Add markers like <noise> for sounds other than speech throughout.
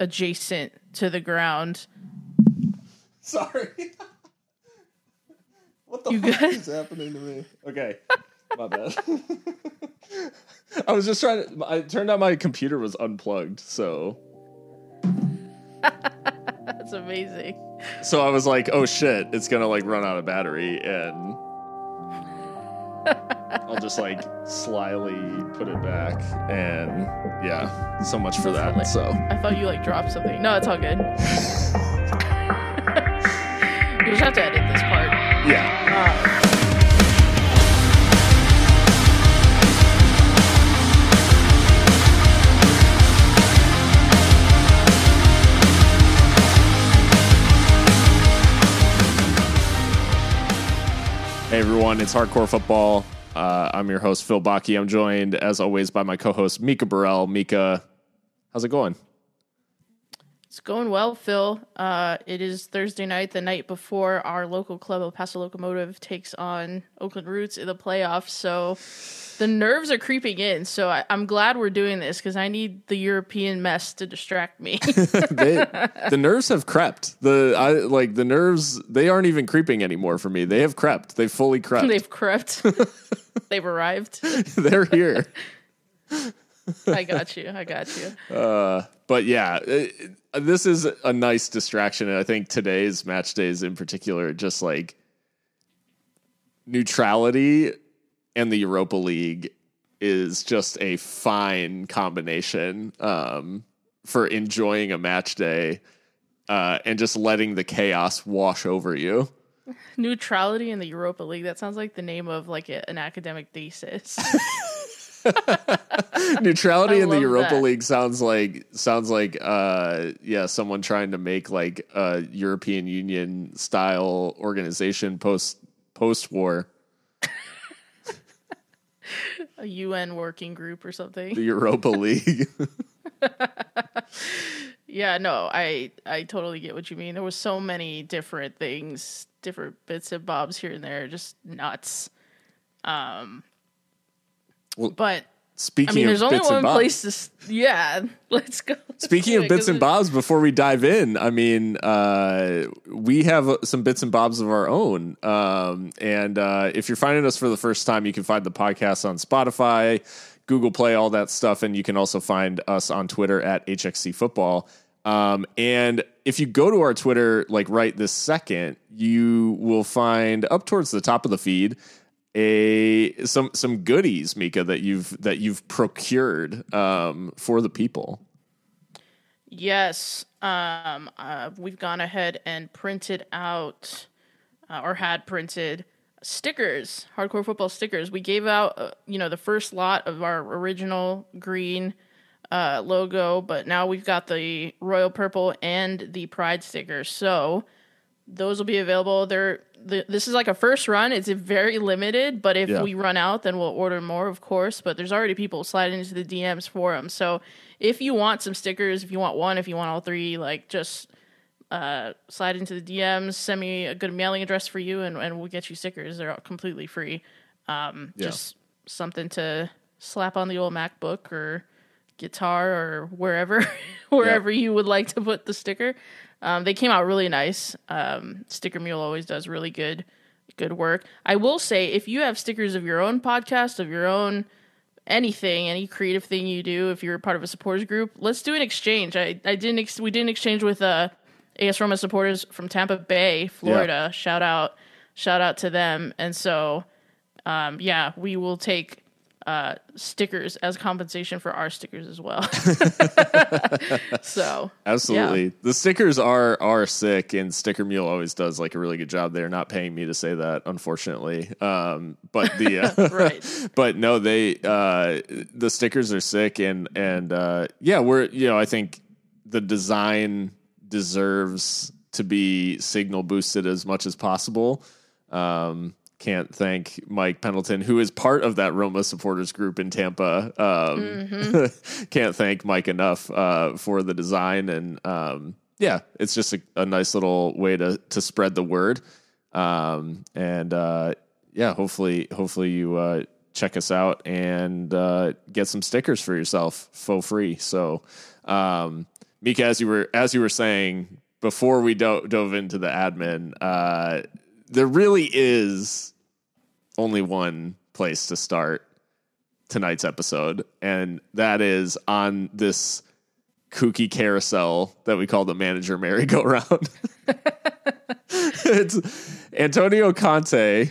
adjacent to the ground. Sorry. <laughs> what the You fuck good? is happening to me? Okay. My bad. <laughs> I was just trying to. I turned out my computer was unplugged, so <laughs> That's amazing. so I was like, "Oh shit, it's gonna like run out of battery," and I'll just like slyly put it back, and yeah, so much for that. So I thought you like dropped something. No, it's all good. <laughs> you just have to edit this part. yeah, Um, Hey everyone, it's Hardcore Football. Uh, I'm your host Phil Baki. I'm joined, as always, by my co-host Mika Burrell. Mika, how's it going? It's going well, Phil. Uh, it is Thursday night, the night before our local club, El Paso Locomotive, takes on Oakland Roots in the playoffs. So the nerves are creeping in. So I, I'm glad we're doing this because I need the European mess to distract me. <laughs> <laughs> they, the nerves have crept. The I like the nerves. They aren't even creeping anymore for me. They have crept. They fully crept. They've crept. <laughs> They've arrived. They're here. <laughs> I got you. I got you. Uh, but yeah, it, it- this is a nice distraction, and I think today's match days in particular, just like neutrality and the Europa League is just a fine combination um, for enjoying a match day uh, and just letting the chaos wash over you. Neutrality in the Europa League. That sounds like the name of like a, an academic thesis. <laughs> <laughs> Neutrality in the Europa that. League sounds like sounds like uh yeah, someone trying to make like a European Union style organization post post war. a UN working group or something. The Europa <laughs> League. Yeah, no, I I totally get what you mean. There was so many different things, different bits and bobs here and there, just nuts. Um, Well, but Speaking I mean, of there's only bits and one bobs. place to. Yeah, <laughs> let's go. Speaking of it, bits and bobs, before we dive in, I mean, uh, we have some bits and bobs of our own. Um, and uh, if you're finding us for the first time, you can find the podcast on Spotify, Google Play, all that stuff. And you can also find us on Twitter at HXC Football. Um, and if you go to our Twitter, like right this second, you will find up towards the top of the feed a some some goodies, Mika, that you've that you've procured um, for the people. Yes, um, uh, we've gone ahead and printed out, uh, or had printed stickers, hardcore football stickers. We gave out, uh, you know, the first lot of our original green uh, logo, but now we've got the royal purple and the pride sticker. So those will be available. They're the, this is like a first run. It's very limited, but if Yeah. we run out, then we'll order more, of course. But there's already people sliding into the DMs for them. So if you want some stickers, if you want one, if you want all three, like just uh, slide into the DMs, send me a good mailing address for you, and, and we'll get you stickers. They're completely free. Um, Yeah. Just something to slap on the old MacBook or guitar or wherever <laughs> wherever you would like to put the sticker. Um, they came out really nice. Um, Sticker Mule always does really good good work. I will say if you have stickers of your own podcast, of your own anything, any creative thing you do, if you're part of a supporters group, let's do an exchange. I, I didn't ex- we didn't exchange with uh AS Roma supporters from Tampa Bay, Florida. Shout out shout out to them. And so um yeah, we will take uh stickers as compensation for our stickers as well. <laughs> so Absolutely. The stickers are are sick and Sticker Mule always does like a really good job. They're not paying me to say that, unfortunately. Um, but the <laughs> uh, Right. <laughs> but no, they uh, the stickers are sick and and uh, yeah, we're you know, I think the design deserves to be signal boosted as much as possible. Um, can't thank Mike Pendleton, who is part of that Roma supporters group in Tampa. Um, <laughs> can't thank Mike enough uh, for the design and um, yeah, it's just a, a nice little way to to spread the word. Um, and uh, yeah, hopefully, hopefully you uh, check us out and uh, get some stickers for yourself for free. So, um, Mika, as you were as you were saying before we do- dove into the admin, uh, there really is only one place to start tonight's episode, and that is on this kooky carousel that we call the manager merry-go-round. <laughs> it's Antonio Conte,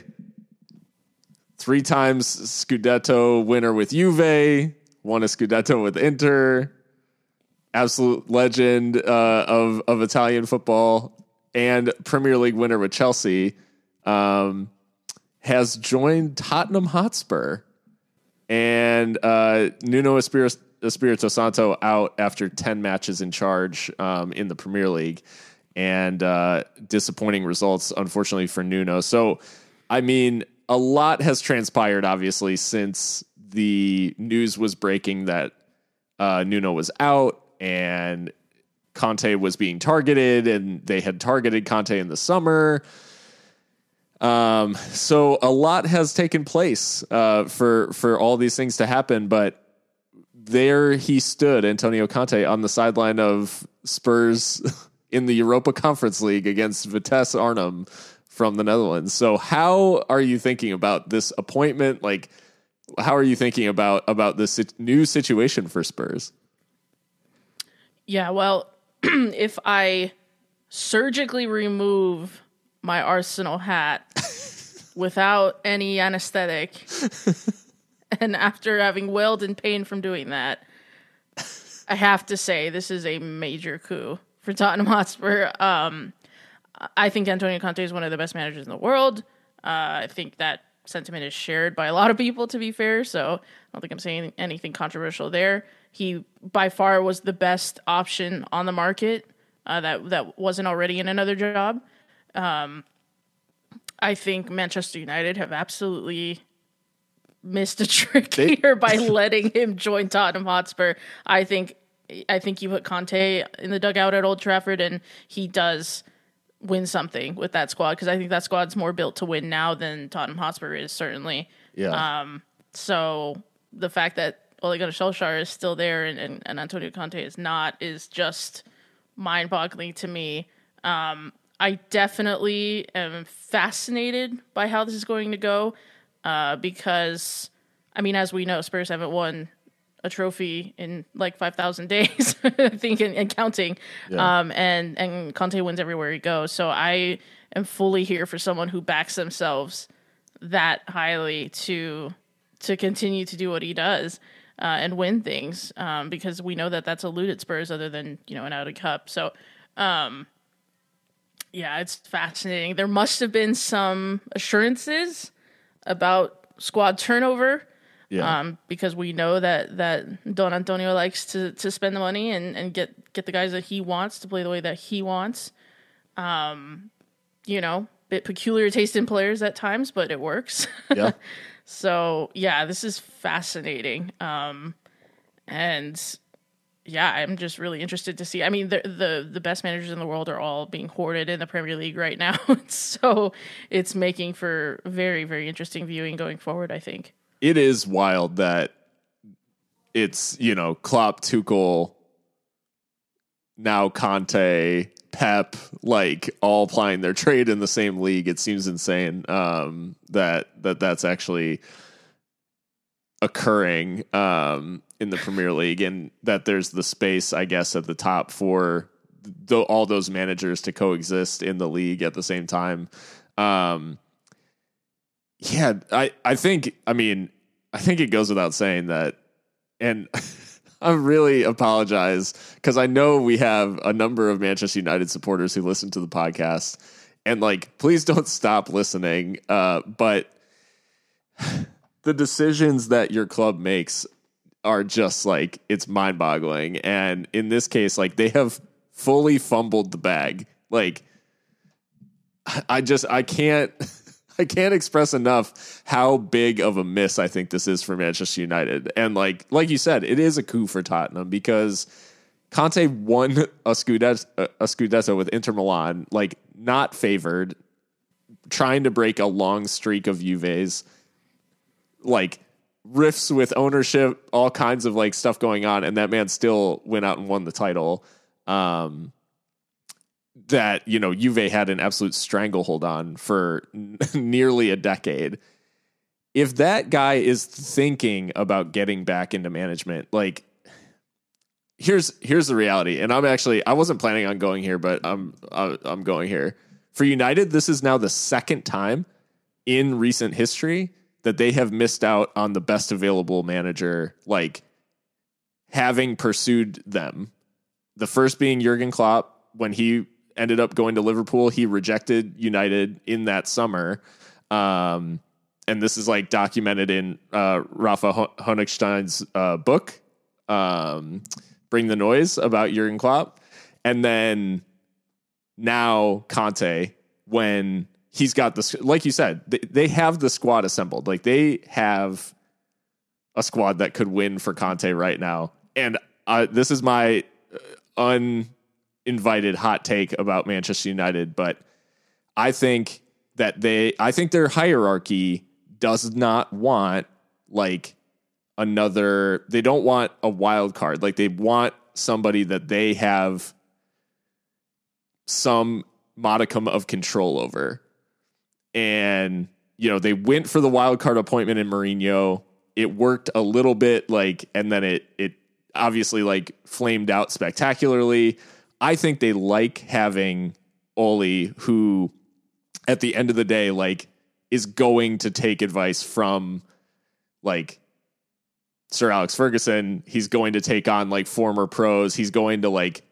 three times Scudetto winner with Juve, won a Scudetto with Inter, absolute legend uh, of of Italian football, and Premier League winner with Chelsea, um, has joined Tottenham Hotspur, and uh, Nuno Espirito, Espirito Santo out after ten matches in charge um, in the Premier League, and uh, disappointing results, unfortunately for Nuno. So, I mean, a lot has transpired, obviously, since the news was breaking that uh, Nuno was out and Conte was being targeted, and they had targeted Conte in the summer. Um, so a lot has taken place uh, for for all these things to happen, but there he stood, Antonio Conte, on the sideline of Spurs <laughs> in the Europa Conference League against Vitesse Arnhem from the Netherlands. So how are you thinking about this appointment? Like, how are you thinking about about this new situation for Spurs? Yeah, well, <clears throat> if I surgically remove my Arsenal hat without any anesthetic, and after having wailed in pain from doing that, I have to say this is a major coup for Tottenham Hotspur. Um, I think Antonio Conte is one of the best managers in the world. Uh, I think that sentiment is shared by a lot of people, to be fair. So I don't think I'm saying anything controversial there. He by far was the best option on the market uh, that that wasn't already in another job. Um, I think Manchester United have absolutely missed a <laughs> trick They- here by <laughs> letting him join Tottenham Hotspur. I think I think you put Conte in the dugout at Old Trafford, and he does win something with that squad because I think that squad's more built to win now than Tottenham Hotspur is certainly. Yeah. Um, so the fact that Ole Gunnar Solskjaer is still there and, and, and Antonio Conte is not is just mind boggling to me. Um, I definitely am fascinated by how this is going to go uh, because, I mean, as we know, Spurs haven't won a trophy in like 5,000 <laughs> days, I think, and, and counting. Yeah. Um, and, and Conte wins everywhere he goes. So I am fully here for someone who backs themselves that highly to to continue to do what he does uh, and win things um, because we know that that's eluded Spurs other than you know an Audi Cup. So um, yeah, it's fascinating. There must have been some assurances about squad turnover yeah. um, because we know that that Don Antonio likes to to spend the money and and get get the guys that he wants to play the way that he wants. Um, you know, bit peculiar taste in players at times, but it works. <laughs> yeah. so yeah, this is fascinating. Um, and yeah, I'm just really interested to see. I mean, the the the best managers in the world are all being hoarded in the Premier League right now, <laughs> so it's making for very very interesting viewing going forward. I think. it is wild that it's you know Klopp, Tuchel, now Conte, Pep, like all plying their trade in the same league. It seems insane um, that that that's actually occurring um, in the Premier League, and that there's the space, I guess, at the top for th- all those managers to coexist in the league at the same time. Um, yeah, I, I think, I mean, I think it goes without saying that, and <laughs> I really apologize because I know we have a number of Manchester United supporters who listen to the podcast, and like, please don't stop listening. Uh, but <sighs> the decisions that your club makes are just like it's mind boggling, and in this case, like they have fully fumbled the bag, like. I just I can't <laughs> I can't express enough how big of a miss I think this is for Manchester United. And like like you said, it is a coup for Tottenham because Conte won a Scudetto, a Scudetto with Inter Milan, like not favored, trying to break a long streak of Juve's, like riffs with ownership, all kinds of like stuff going on, and that man still went out and won the title. um, that you know Juve had an absolute stranglehold on for <laughs> nearly a decade. If that guy is thinking about getting back into management, like here's here's the reality, and I'm actually I wasn't planning on going here, but I'm I'm going here for United. This is now the second time in recent history that they have missed out on the best available manager, like having pursued them. The first being Jurgen Klopp when he ended up going to Liverpool. He rejected United in that summer. Um, and this is like documented in uh, Rafa Honigstein's uh, book, um, Bring the Noise, about Jurgen Klopp. And then now Conte, when he's got this, like you said, they, they have the squad assembled. Like they have a squad that could win for Conte right now. And uh, this is my uninvited hot take about Manchester United, but I think that they, I think their hierarchy does not want like another, they don't want a wild card. Like they want somebody that they have some modicum of control over. And, you know, they went for the wild card appointment in Mourinho. It worked a little bit like, and then it, it obviously like flamed out spectacularly. I think they like having Ole, who at the end of the day, like, is going to take advice from like Sir Alex Ferguson. He's going to take on like former pros. He's going to like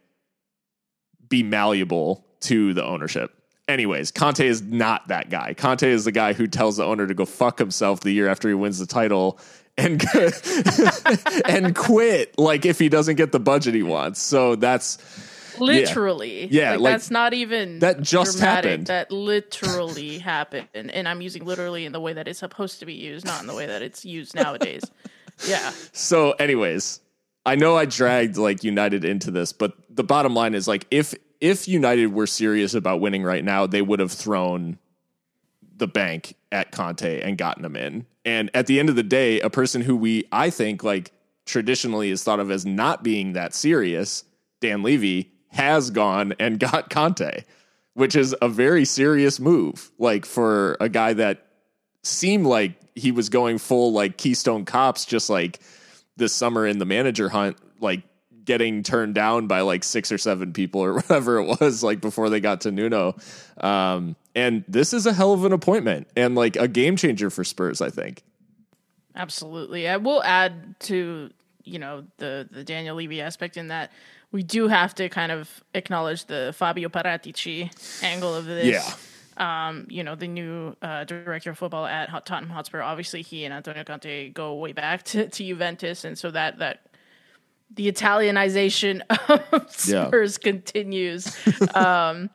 be malleable to the ownership. Anyways, Conte is not that guy. Conte is the guy who tells the owner to go fuck himself the year after he wins the title and <laughs> and quit like if he doesn't get the budget he wants. So that's literally yeah, like, like, that's not even that just dramatic. happened. that literally <laughs> happened and, and i'm using literally in the way that it's supposed to be used not in the way that it's used nowadays <laughs> yeah So, anyways, I know I dragged like United into this, but the bottom line is like if if United were serious about winning right now, they would have thrown the bank at Conte and gotten him in. And at the end of the day, a person who we I think like traditionally is thought of as not being that serious, Dan Levy, has gone and <laughs> got Conte, which is a very serious move. Like for a guy that seemed like he was going full like Keystone Cops just like this summer in the manager hunt, like getting turned down by like six or seven people or <laughs> whatever it was, like before they got to Nuno. Um, and this is a hell of an appointment and like a game changer for Spurs, I think. Absolutely. I will add to, you know, the the Daniel Levy aspect in that we do have to kind of acknowledge the Fabio Paratici angle of this. Yeah. Um, you know, the new uh, director of football at Tottenham Hotspur. Obviously, he and Antonio Conte go way back <laughs> to, to Juventus, and so that that the Italianization <laughs> of Yeah. Spurs continues. <laughs> um,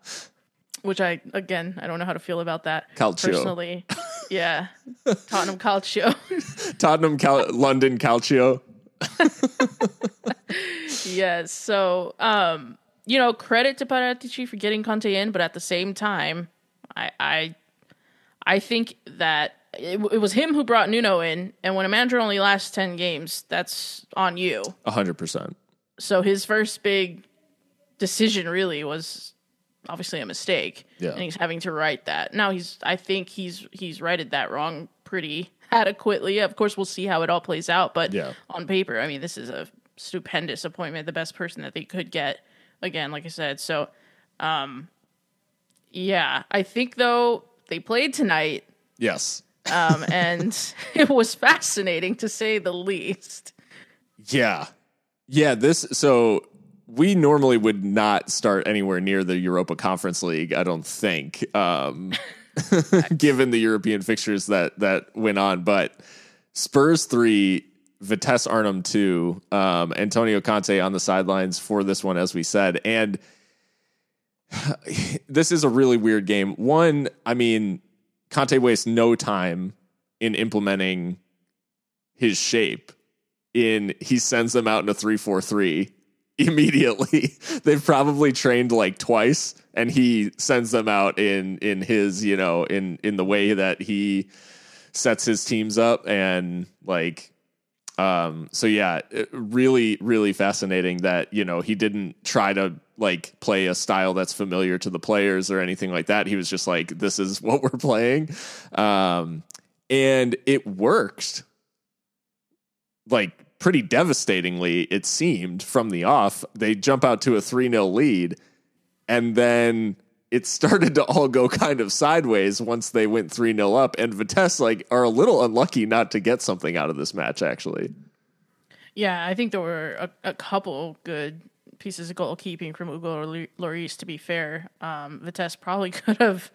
which I again I don't know how to feel about that Calcio. personally. Yeah, Tottenham Calcio. <laughs> Tottenham, Cal- London, Calcio. yes. So, um, you know, credit to Paratici for getting Conte in, but at the same time, I I, I think that it, it was him who brought Nuno in, and when a manager only lasts ten games, that's on you. A hundred percent. So his first big decision really was obviously a mistake, Yeah. and he's having to right that. Now he's, I think he's he's righted that wrong pretty adequately. Of course, we'll see how it all plays out, but Yeah. on paper, I mean, this is a stupendous appointment, the best person that they could get. Again, like I said, so um, yeah, I think though they played tonight, Yes. Um, and <laughs> it was fascinating to say the least. Yeah. Yeah, this so we normally would not start anywhere near the Europa Conference League, I don't think. Um <laughs> given the European fixtures that that went on, but Spurs 3 Vitesse Arnhem 2, um, Antonio Conte on the sidelines for this one, as we said. And <sighs> this is a really weird game. One, I mean, Conte wastes no time in implementing his shape in he sends them out in a 343 <laughs> immediately. <laughs> They've probably trained like twice and he sends them out in in his you know in in the way that he sets his teams up and like um so yeah really really fascinating that you know he didn't try to like play a style that's familiar to the players or anything like that. He was just like, "This is <laughs> what we're playing," um, and it worked. Like pretty devastatingly, it seemed from the off. They jump out to a three 0 lead, and then it <laughs> started to all go kind of sideways once they went 3 0 up. And Vitesse, like, are a little unlucky not to get something out of this match, actually. Yeah, I think there were a, a couple good pieces of goalkeeping from Hugo Lloris, to be fair. Um, Vitesse probably <laughs> could have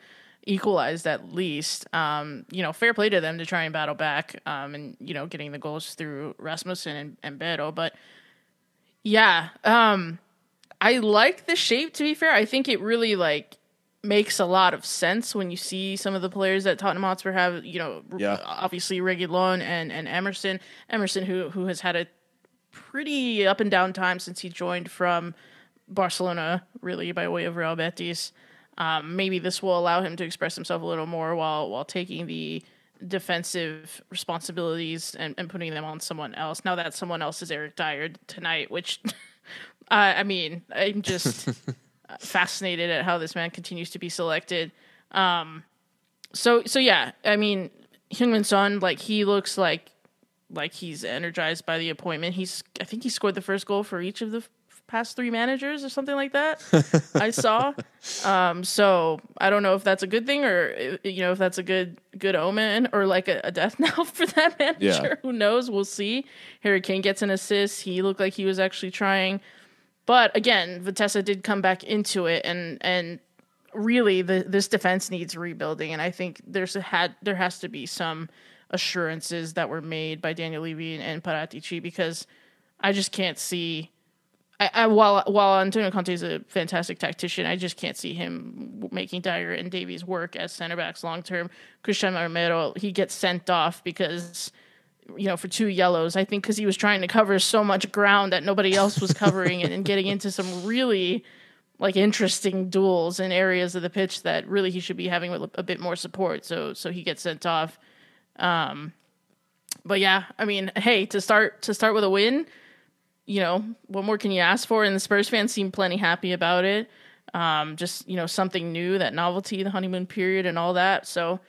equalized at least. Um, you know, fair play to them to try and battle back um, and, you know, getting the goals through Rasmussen and, and Beto. But yeah, um, I like the shape, to be fair. I think it really, like, makes a lot of sense when you see some of the players that Tottenham Hotspur have. You know, yeah. obviously Reguilon and and Emerson. Emerson, who who has had a pretty up and down time since he joined from Barcelona, really by way of Real Betis. Um, maybe this will allow him to express himself a little more while while taking the defensive responsibilities and, and putting them on someone else. Now that someone else is Eric Dier tonight, which <laughs> uh, I mean, I'm just <laughs> fascinated at how this man continues to be selected. Um, so so yeah, I mean, Heung-min Son, like he looks like like he's energized by the appointment. He's I think he scored the first goal for each of the past three managers or something like that. <laughs> I saw. Um, so I don't know if that's a good thing or you know if that's a good good omen or like a, a death <laughs> knell for that manager. Yeah. Who knows? We'll see. Harry Kane gets an assist. He looked like he was actually trying. But again, Vitesse did come back into it, and and really, the, this defense needs rebuilding, and I think there's a, had there has to be some assurances that were made by Daniel Levy and Paratici because I just can't see. I, I, while while Antonio Conte is a fantastic tactician, I just can't see him making Dier and Davies work as center backs long term. Cristian Romero he gets sent off because you know, for two yellows. I think because he was trying to cover so much ground that nobody else was covering and, and getting into some really like interesting duels in areas of the pitch that really he should be having a bit more support. So so he gets sent off. Um, but yeah, I mean, hey, to start to start with a win, you know, what more can you ask for? And the Spurs fans seem plenty happy about it. Um, just you know, something new, that novelty, the honeymoon period, and all that. So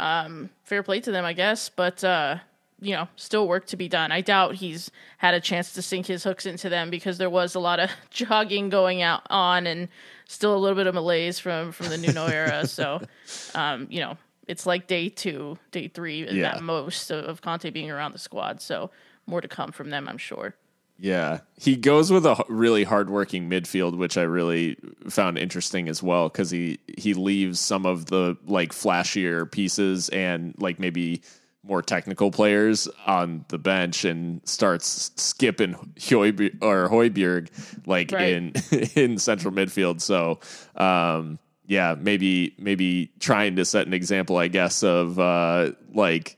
um, fair play to them, I guess. But uh, you know, still work to be done. I doubt he's had a chance to sink his hooks into them because there was a lot of <laughs> jogging going out on and still a little bit of malaise from from the Nuno era. So, <laughs> um, you know, it's like day two, day three yeah. at most of, of Conte being around the squad. So more to come from them, I'm sure. Yeah, he goes with a really hardworking midfield, which I really found interesting as well because he he leaves some of the like flashier pieces and like maybe more technical players on the bench and starts skipping Højbjerg, or Højbjerg like right. in <laughs> in central midfield. So um, yeah, maybe maybe trying to set an example, I guess, of uh, like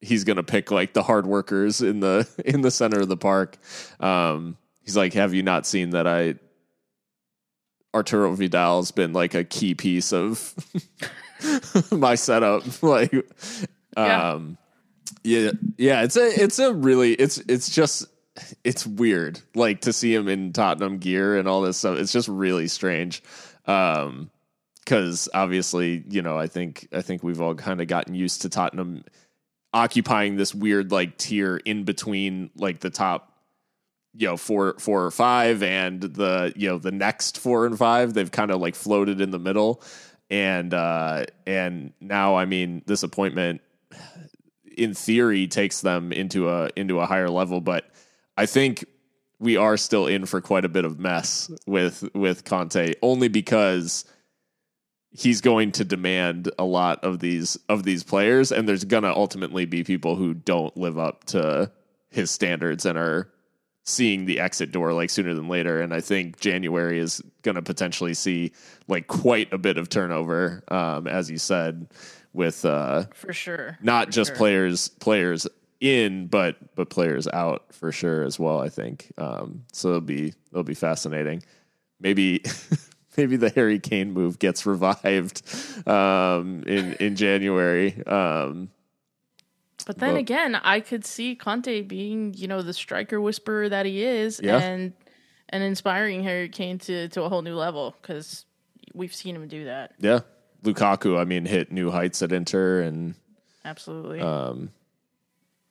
he's gonna pick like the hard workers in the <laughs> in the center of the park. Um, he's like, have you not seen that I Arturo Vidal's been like a key piece of <laughs> my setup. <laughs> Like, um, yeah, yeah, it's a it's a really it's it's just it's weird like to see him in Tottenham gear and all this stuff. It's just really strange. Um cuz obviously, you know, I think I think we've all kind of gotten used to Tottenham occupying this weird like tier in between like the top you know four four or five and the you know the next four and five. They've kind of like floated in the middle. And uh and now i mean this appointment in theory takes them into a into a higher level. But i think we are still in for quite a bit of mess with with Conte only because he's going to demand a lot of these of these players and there's going to ultimately be people who don't live up to his standards and are seeing the exit door like sooner than later. And i think january is going to potentially see like quite a bit of turnover um, as you said with uh for sure. not for just sure. players players in but but players out for sure as well i think. Um so it'll be it'll be fascinating. Maybe <laughs> <laughs> maybe the harry kane move gets revived um in in january um but then but, again i could see conte being you know the striker whisperer that he is yeah. and and inspiring Harry Kane to to a whole new level because we've seen him do that. Yeah, Lukaku. I mean, hit new heights at Inter, and Absolutely. um,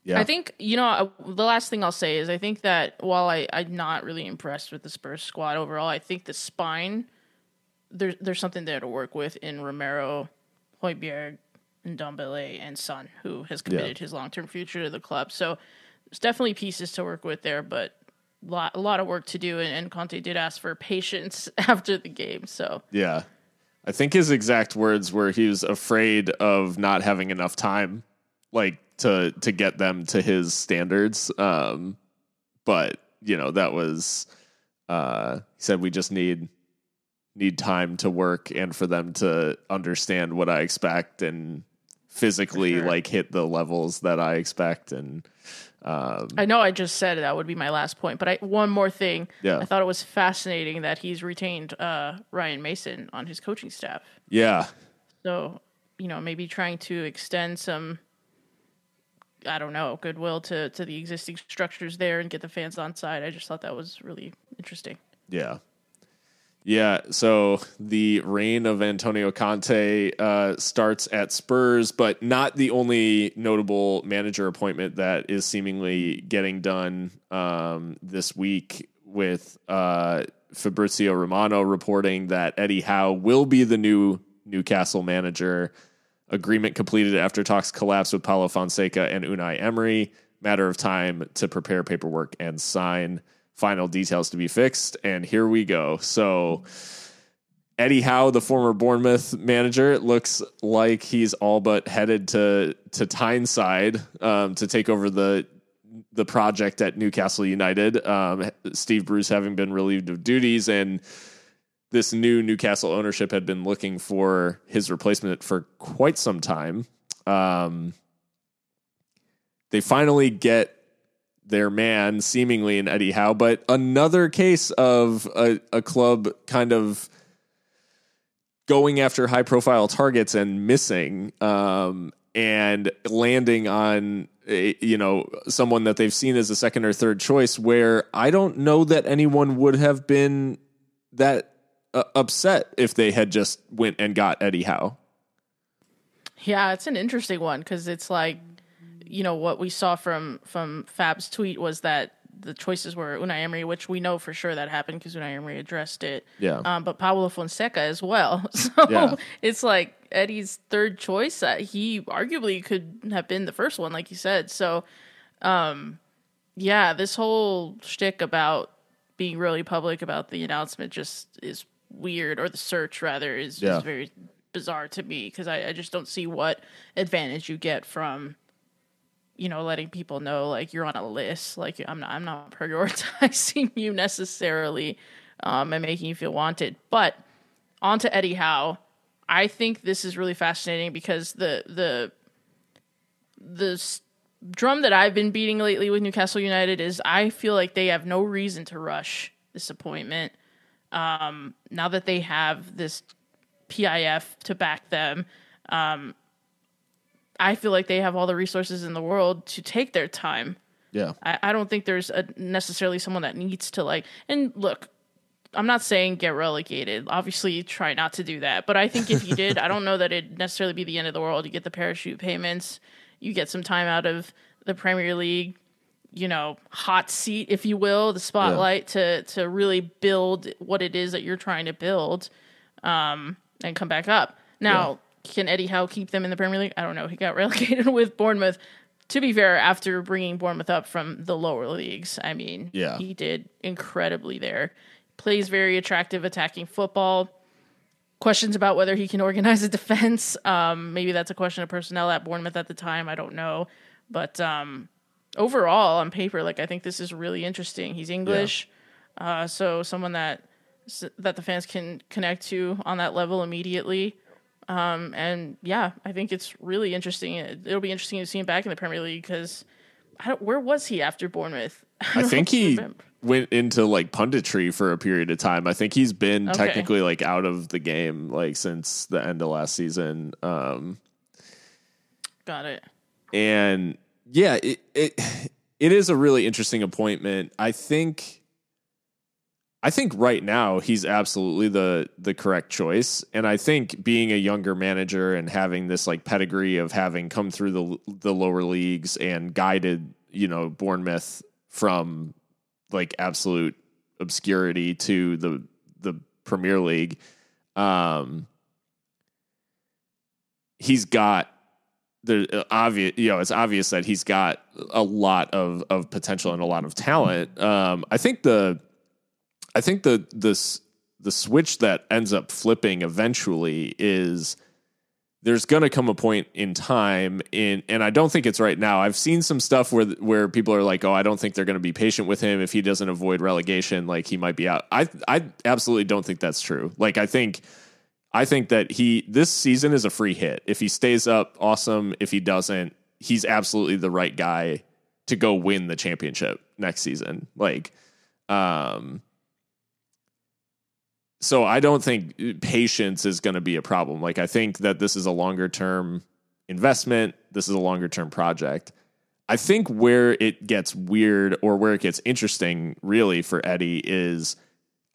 yeah, I think you know the last thing I'll say is I think that while I I'm not really impressed with the Spurs squad overall, I think the spine there's there's something there to work with in Romero, Højbjerg, and Dombele and Son, who has committed his long term future to the club. So there's definitely pieces to work with there, but lot, a lot of work to do. And, and Conte did ask for patience <laughs> after the game. So yeah. I think his exact words were he was afraid of not having enough time, like to to get them to his standards. Um, but you know that was uh, he said we just need need time to work and for them to understand what I expect and physically sure. like hit the levels that I expect and um, I know I just said that would be my last point, but I, one more thing. Yeah. I thought it was fascinating that he's retained uh, Ryan Mason on his coaching staff. yeah So, you know, maybe trying to extend some, I don't know, goodwill to, to the existing structures there and get the fans on side. I just thought that was really interesting. Yeah. Yeah, so the reign of Antonio Conte uh, starts at Spurs, but not the only notable manager appointment that is seemingly getting done um, this week with uh, Fabrizio Romano reporting that Eddie Howe will be the new Newcastle manager. Agreement completed after talks collapsed with Paulo Fonseca and Unai Emery. Matter of time to prepare paperwork and sign final details to be fixed. And here we go. So, Eddie Howe, the former Bournemouth manager, it looks like he's all but headed to to Tyneside um, to take over the the project at Newcastle United. Um, Steve Bruce having been relieved of duties, and this new Newcastle ownership had been looking for his replacement for quite some time. Um, they finally get their man, seemingly in Eddie Howe, but another case of a, a club kind of going after high profile targets and missing um, and landing on you know someone that they've seen as a second or third choice where I don't know that anyone would have been that uh, upset if they had just went and got Eddie Howe. Yeah, it's an interesting one because it's like, you know, what we saw from from Fab's tweet was that the choices were Unai Emery, which we know for sure that happened because Unai Emery addressed it. Yeah. Um, but Paulo Fonseca as well. <laughs> So Yeah. it's like Eddie's third choice. Uh, he arguably could have been the first one, like you said. So, um, yeah, this whole shtick about being really public about the announcement just is weird, or the search rather is, Yeah. is very bizarre to me because I, I just don't see what advantage you get from you know letting people know like you're on a list like i'm not i'm not <laughs> prioritizing you necessarily um and making you feel wanted. But on to eddie howe. I think this is really fascinating because the the the drum that i've been beating lately with newcastle united is i feel like they have no reason to rush this appointment. Um now that they have this PIF to back them I feel like they have all the resources in the world to take their time. Yeah. I, I don't think there's a, necessarily someone that needs to like. And look, I'm not saying get relegated. Obviously, try not to do that. But I think if you did, I don't know that it'd necessarily be the end of the world. You get the parachute payments, you get some time out of the Premier League, you know, hot seat, if you will, the spotlight to to really build what it is that you're trying to build, um, and come back up. Now, can Eddie Howe keep them in the Premier League? I don't know. He got <laughs> relegated with Bournemouth. To be fair, after bringing Bournemouth up from the lower leagues, I mean, Yeah. he did incredibly there. Plays very attractive attacking football. Questions about whether he can organize a defense. Um, maybe that's a question of personnel at Bournemouth at the time. I don't know, but um, overall, on paper, like I think this is really interesting. He's English, uh, so someone that that the fans can connect to on that level immediately. Um, and yeah, I think it's really interesting. It- It'll be interesting to see him back in the Premier League because where was he after Bournemouth? <laughs> I think he remember. went into like punditry for a period of time. I think he's been Okay. technically like out of the game like since the end of last season. Um, Got it. and yeah, it, it it is a really interesting appointment. I think I think right now he's absolutely the the correct choice, and I think being a younger manager and having this like pedigree of having come through the the lower leagues and guided you know Bournemouth from like absolute obscurity to the the Premier League, um, he's got the obvious you know it's obvious that he's got a lot of of potential and a lot of talent. Um, I think the I think the this the switch that ends up flipping eventually is there's going to come a point in time in and I don't think it's right now. I've seen some stuff where where people are like, "Oh, I don't think they're going to be patient with him if he doesn't avoid relegation, like he might be out." I I absolutely don't think that's true. Like I think I think that he this season is a free hit. If he stays up, awesome. If he doesn't, he's absolutely the right guy to go win the championship next season. Like um so I don't think uh, patience is going to be a problem. Like I think that this is a longer term investment. This is a longer term project. I think where it gets weird or where it gets interesting really for Eddie is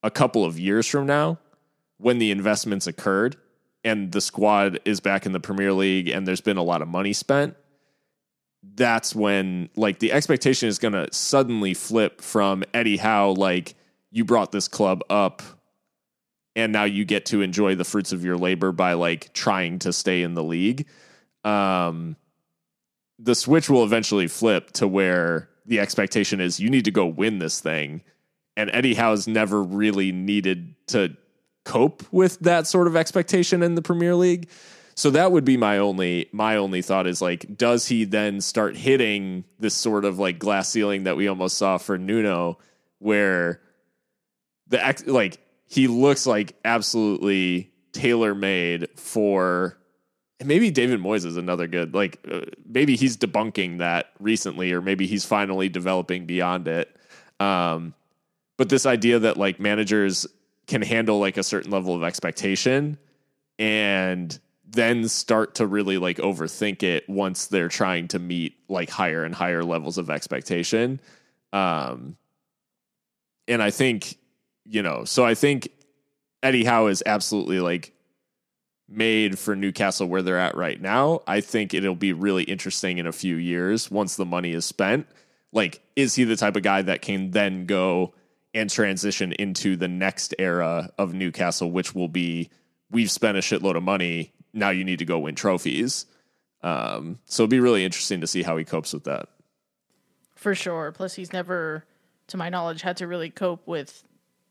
a couple of years from now when the investments occurred and the squad is back in the Premier League and there's been a lot of money spent. That's when like the expectation is going to suddenly flip from Eddie Howe like you brought this club up and now you get to enjoy the fruits of your labor by like trying to stay in the league. Um, the switch will eventually flip to where the expectation is you need to go win this thing. And Eddie Howe's never really needed to cope with that sort of expectation in the Premier League. So that would be my only my only thought is like, does he then start hitting this sort of like glass ceiling that we almost saw for Nuno, where the ex- like he looks like absolutely tailor made for maybe David Moyes is another good like uh, maybe he's debunking that recently or maybe he's finally developing beyond it. Um, but this idea that like managers can handle like a certain level of expectation and then start to really like overthink it once they're trying to meet like higher and higher levels of expectation. Um, and I think you know, so I think Eddie Howe is absolutely like made for Newcastle where they're at right now. I think it'll be really interesting in a few years once the money is spent. Like, is he the type of guy that can then go and transition into the next era of Newcastle, which will be we've spent a shitload of money. Now you need to go win trophies. Um, so it'll be really interesting to see how he copes with that. For sure. Plus, he's never, to my knowledge, had to really cope with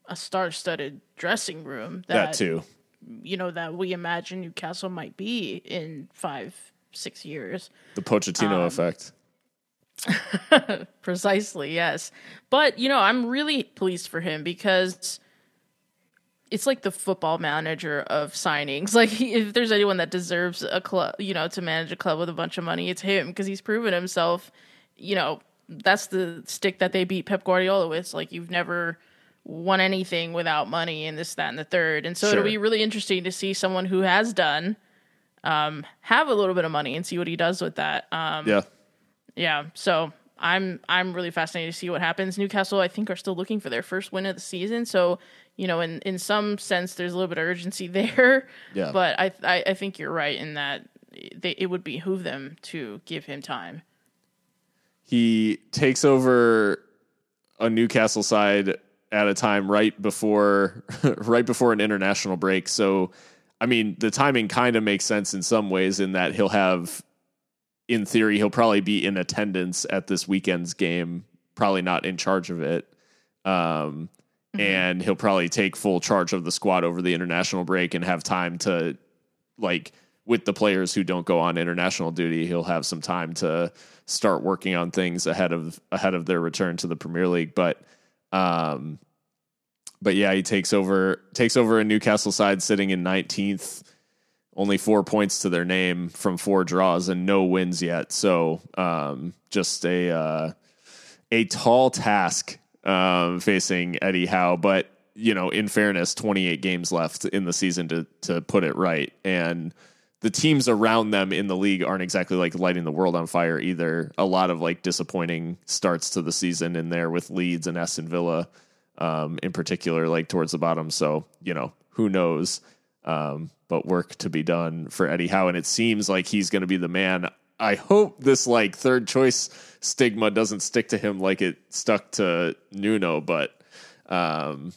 a star-studded dressing room that, that too you know that we imagine Newcastle might be in five six years. The Pochettino um, effect. <laughs> precisely, yes. But you know, I'm really pleased for him because it's like the football manager of signings. <laughs> Like if there's anyone that deserves a club, you know, to manage a club with a bunch of money, it's him because he's proven himself. You know, that's the stick that they beat Pep Guardiola with. Like you've never won anything without money and this, that, and the third. And so sure. it'll be really interesting to see someone who has done um, have a little bit of money and see what he does with that. Um, yeah, yeah. So I'm I'm really fascinated to see what happens. Newcastle, I think, are still looking for their first win of the season. So you know, in in some sense, there's a little bit of urgency <laughs> there. Yeah. But I I, I think you're right in that they, it would behoove them to give him time. He takes over a Newcastle side at a time right before <laughs> right before an international break. So I mean, the timing kind of makes sense in some ways in that he'll have in theory he'll probably be in attendance at this weekend's game, probably not in charge of it. Um, mm-hmm. and he'll probably take full charge of the squad over the international break and have time to like with the players who don't go on international duty, he'll have some time to start working on things ahead of ahead of their return to the Premier League. But um, but yeah, he takes over takes over a Newcastle side sitting in 19th, only four points to their name from four draws and no wins yet. So um, just a uh, a tall task um, facing Eddie Howe, but you know, in fairness, 28 games left in the season to to put it right, and the teams around them in the league aren't exactly like lighting the world on fire either. A lot of like disappointing starts to the season in there with Leeds and Aston Villa. um, in particular, like towards the bottom. So you know, who knows? Um, but work to be done for Eddie Howe, and it seems like he's going to be the man. I hope this like third choice stigma doesn't stick to him like it stuck to Nuno, but um,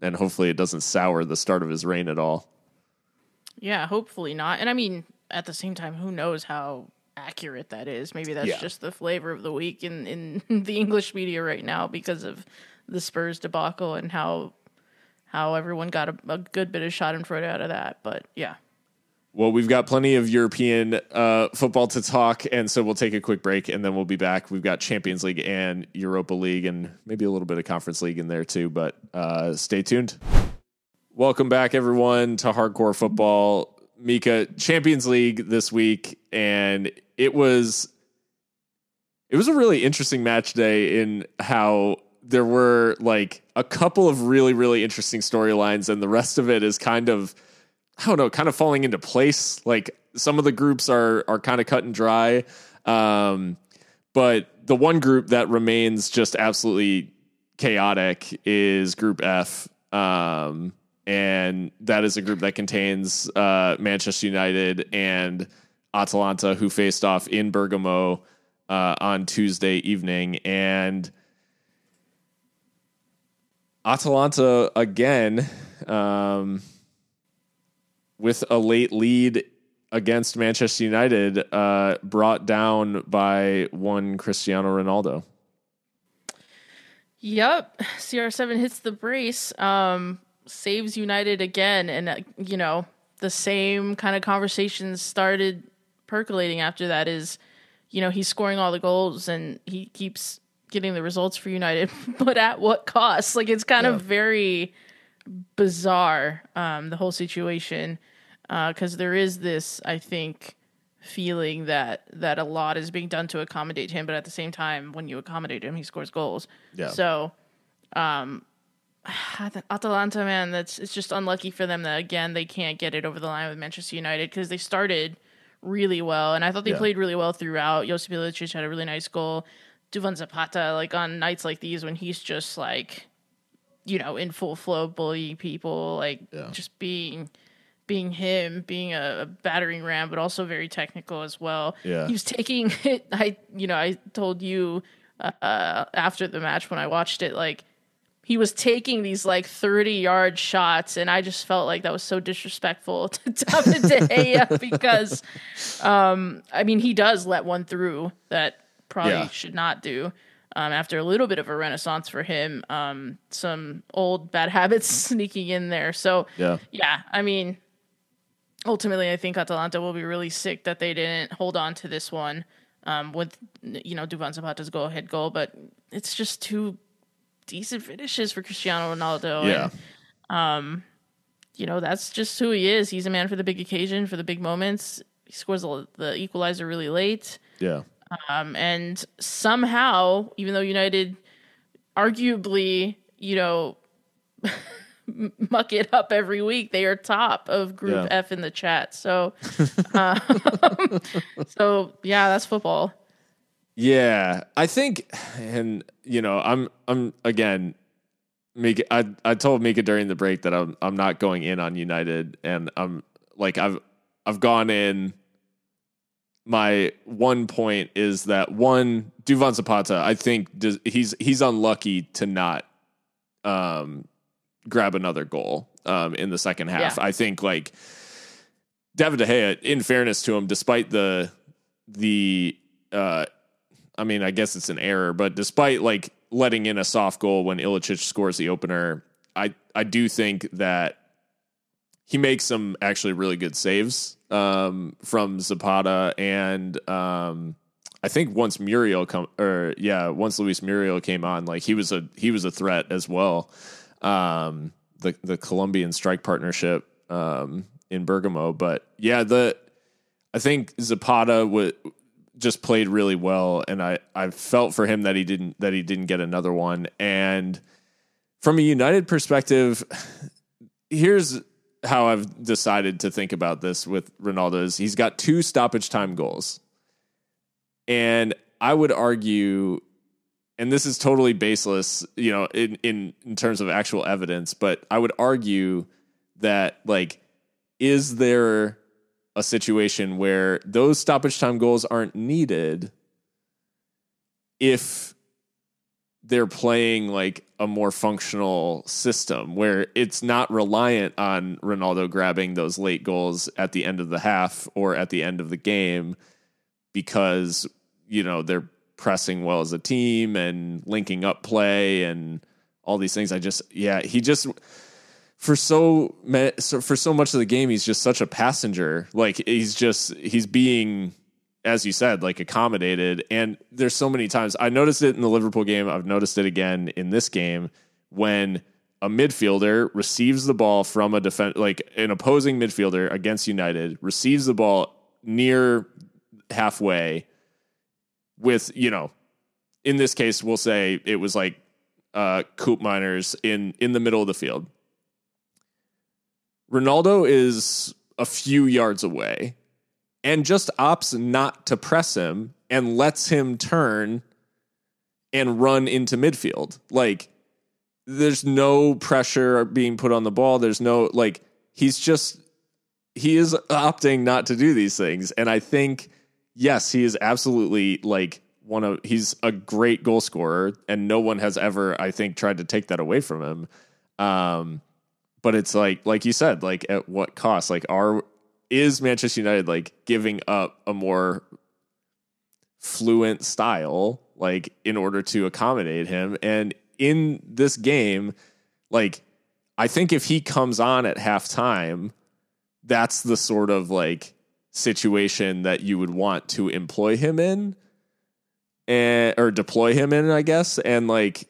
and hopefully it doesn't sour the start of his reign at all. Yeah, hopefully not. And I mean, at the same time, who knows how accurate that is? Maybe that's Yeah. just the flavor of the week in in <laughs> the English media right now because of the Spurs debacle and how how everyone got a, a good bit of Schadenfreude out of that. But yeah. Well, we've got plenty of European uh, football to talk, and so we'll take a quick break, and then we'll be back. We've got Champions League and Europa League, and maybe a little bit of Conference League in there too. But uh, stay tuned. Welcome back, everyone, to Hardcore Football. Mika, Champions League this week, and it was it was a really interesting match day in how there were like a couple of really really interesting storylines, and the rest of it is kind of I don't know, kind of falling into place. Like some of the groups are are kind of cut and dry, um, but the one group that remains just absolutely chaotic is Group F, um, and that is a group that contains uh, Manchester United and Atalanta, who faced off in Bergamo uh, on Tuesday evening, and Atalanta again. Um, with a late lead against Manchester United, uh, brought down by one Cristiano Ronaldo. Yep, CR7 hits the brace, um, saves United again, and uh, you know the same kind of conversations started percolating after that. Is you know he's scoring all the goals and he keeps getting the results for United, <laughs> but at what cost? Like it's kind Yeah. of very bizarre um, the whole situation because there is this, I think, feeling that that a lot is being done to accommodate him, but at the same time, when you accommodate him, he scores goals. Yeah. So, um, <sighs> Atalanta, man, that's it's just unlucky for them that again they can't get it over the line with Manchester United because they started really well, and I thought they Yeah. played really well throughout. Josip Ilicic had a really nice goal. Duvan Zapata, like on nights like these when he's just like, you know, in full flow, bullying people, like Yeah. just being being him, being a, a battering ram, but also very technical as well. Yeah. He was taking <laughs> it. I, you know, I told you uh, after the match when I watched it, like he was taking these like 30 yard shots, and I just felt like that was so disrespectful <laughs> to David De Gea <laughs> because, um, I mean, he does let one through that probably Yeah. should not do. Um, after a little bit of a renaissance for him, um, some old bad <laughs> habits sneaking in there. So, Yeah. yeah, I mean, ultimately, I think Atalanta will be really sick that they didn't hold on to this one um, with, you know, Duvan Zapata's go ahead goal, but it's just two decent finishes for Cristiano Ronaldo. Yeah. And, you know, that's just who he is. He's a man for the big occasion, for the big moments. He scores the the equalizer really late. Yeah. Um, and somehow, even though United arguably, you know, <laughs> muck it up every week, they are top of Group Yeah. F in the chat. So, <laughs> um, <laughs> so yeah, that's football. Yeah, I think, and you know, I'm, I'm again, Mika. I, I told Mika during the break that I'm, I'm not going in on United, and I'm like, I've, I've gone in. My one point is that one Duvan Zapata, I think does, he's he's unlucky to not um, grab another goal um, in the second half. Yeah. I think like David De Gea, in fairness to him, despite the the uh, I mean, I guess it's an error, but despite like letting in a soft goal when Ilicic scores the opener, I I do think that he makes some actually really good saves um, from Zapata, and um, I think once Muriel come or yeah, once Luis Muriel came on, like he was a he was a threat as well. Um, the the Colombian strike partnership um, in Bergamo, but yeah, the I think Zapata would just played really well, and I I felt for him that he didn't that he didn't get another one. And from a United perspective, here's how I've decided to think about this with Ronaldo is he's got two stoppage time goals. And I would argue and this is totally baseless, you know, in, in in terms of actual evidence, but I would argue that like is there a situation where those stoppage time goals aren't needed if they're playing like a more functional system where it's not reliant on Ronaldo grabbing those late goals at the end of the half or at the end of the game because you know they're pressing well as a team and linking up play and all these things. I just yeah he just for so for so much of the game he's just such a passenger like he's just he's being as you said, like accommodated. And there's so many times I noticed it in the Liverpool game. I've noticed it again in this game when a midfielder receives the ball from a defense, like an opposing midfielder against United, receives the ball near halfway with, you know, in this case, we'll say it was like uh, Koopmeiners in in the middle of the field. Ronaldo is a few yards away and just opts not to press him and lets him turn and run into midfield. Like there's no pressure being put on the ball. There's no like he's just he is opting not to do these things. And I think yes, he is absolutely like one of he's a great goal scorer and no one has ever I think tried to take that away from him. Um but it's like like you said like at what cost? Like are is Manchester United like giving up a more fluent style like in order to accommodate him and in this game like I think if he comes on at halftime that's the sort of like situation that you would want to employ him in and or deploy him in I guess and like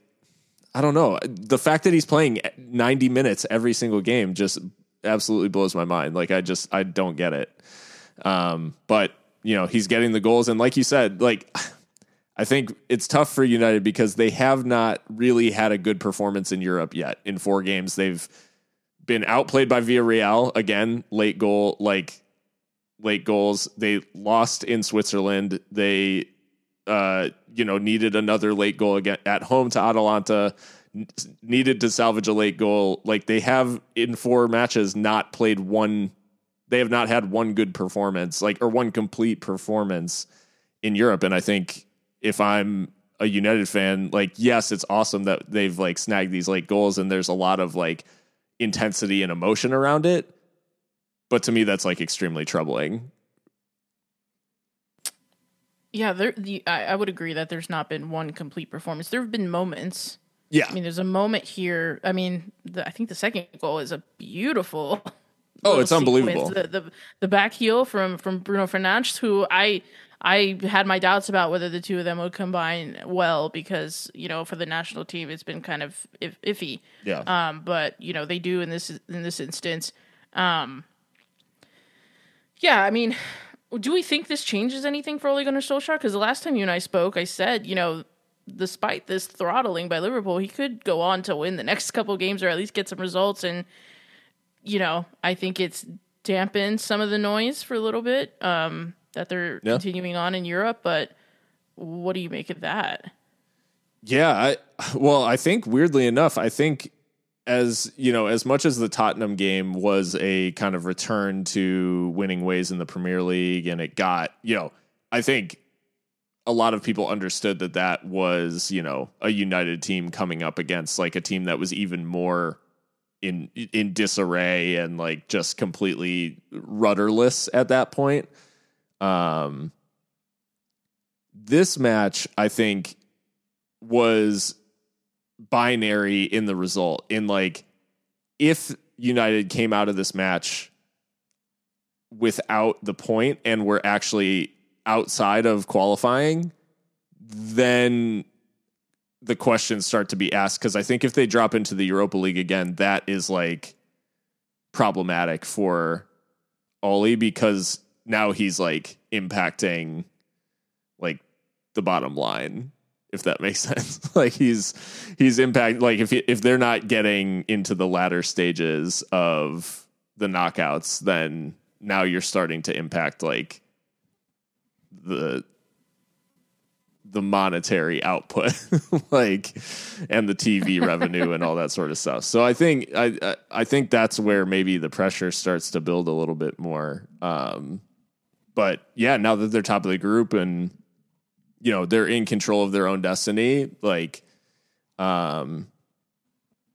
I don't know the fact that he's playing 90 minutes every single game just absolutely blows my mind. Like I just I don't get it. Um, but you know he's getting the goals, and like you said, like <sighs> I think it's tough for United because they have not really had a good performance in Europe yet. In four games, they've been outplayed by Villarreal again, late goal, like late goals. They lost in Switzerland. They uh, you know needed another late goal again at home to Atalanta needed to salvage a late goal. Like they have in four matches not played one. They have not had one good performance, like or one complete performance in Europe. And I think if I'm a United fan, like yes, it's awesome that they've like snagged these late goals and there's a lot of like intensity and emotion around it. But to me, that's like extremely troubling. Yeah, there. The, I, I would agree that there's not been one complete performance. There have been moments yeah. I mean, there's a moment here. I mean, the, I think the second goal is a beautiful. <laughs> Oh, it's unbelievable. The, the, the back heel from from Bruno Fernandes, who I I had my doubts about whether the two of them would combine well because you know for the national team it's been kind of iffy. Yeah. Um, but you know they do in this in this instance. Um. Yeah, I mean, do we think this changes anything for Ole Gunnar Solskjaer? Because the last time you and I spoke, I said you know despite this throttling by Liverpool, he could go on to win the next <laughs> couple games or at least get some results. And you know, I think it's dampened some of the noise for a little bit um, that they're yeah. continuing on in Europe. But what do you make of that? Yeah, I well, I think weirdly enough, I think as you know, as much as the Tottenham game was a kind of return to winning ways in the Premier League, and it got you know, I think a lot of people understood that that was, you know, a United team coming up against like a team that was even more in in disarray and like just completely rudderless at that point. Um this match I think was binary in the result. In like if United came out of this match without the point and were actually outside of qualifying, then the questions start to be asked. Because I think if they drop into the Europa League again, that is like problematic for Ole because now he's like impacting like the bottom line if that makes <laughs> sense like he's he's impact like if if they're not getting into the latter stages of the knockouts then now you're starting to impact like the the monetary output, <laughs> like, and the TV <laughs> revenue and all that sort of stuff. So I think I I think that's where maybe the pressure starts to build a little bit more. Um, but yeah, now that they're top of the group and you know they're in control of their own destiny, like, um,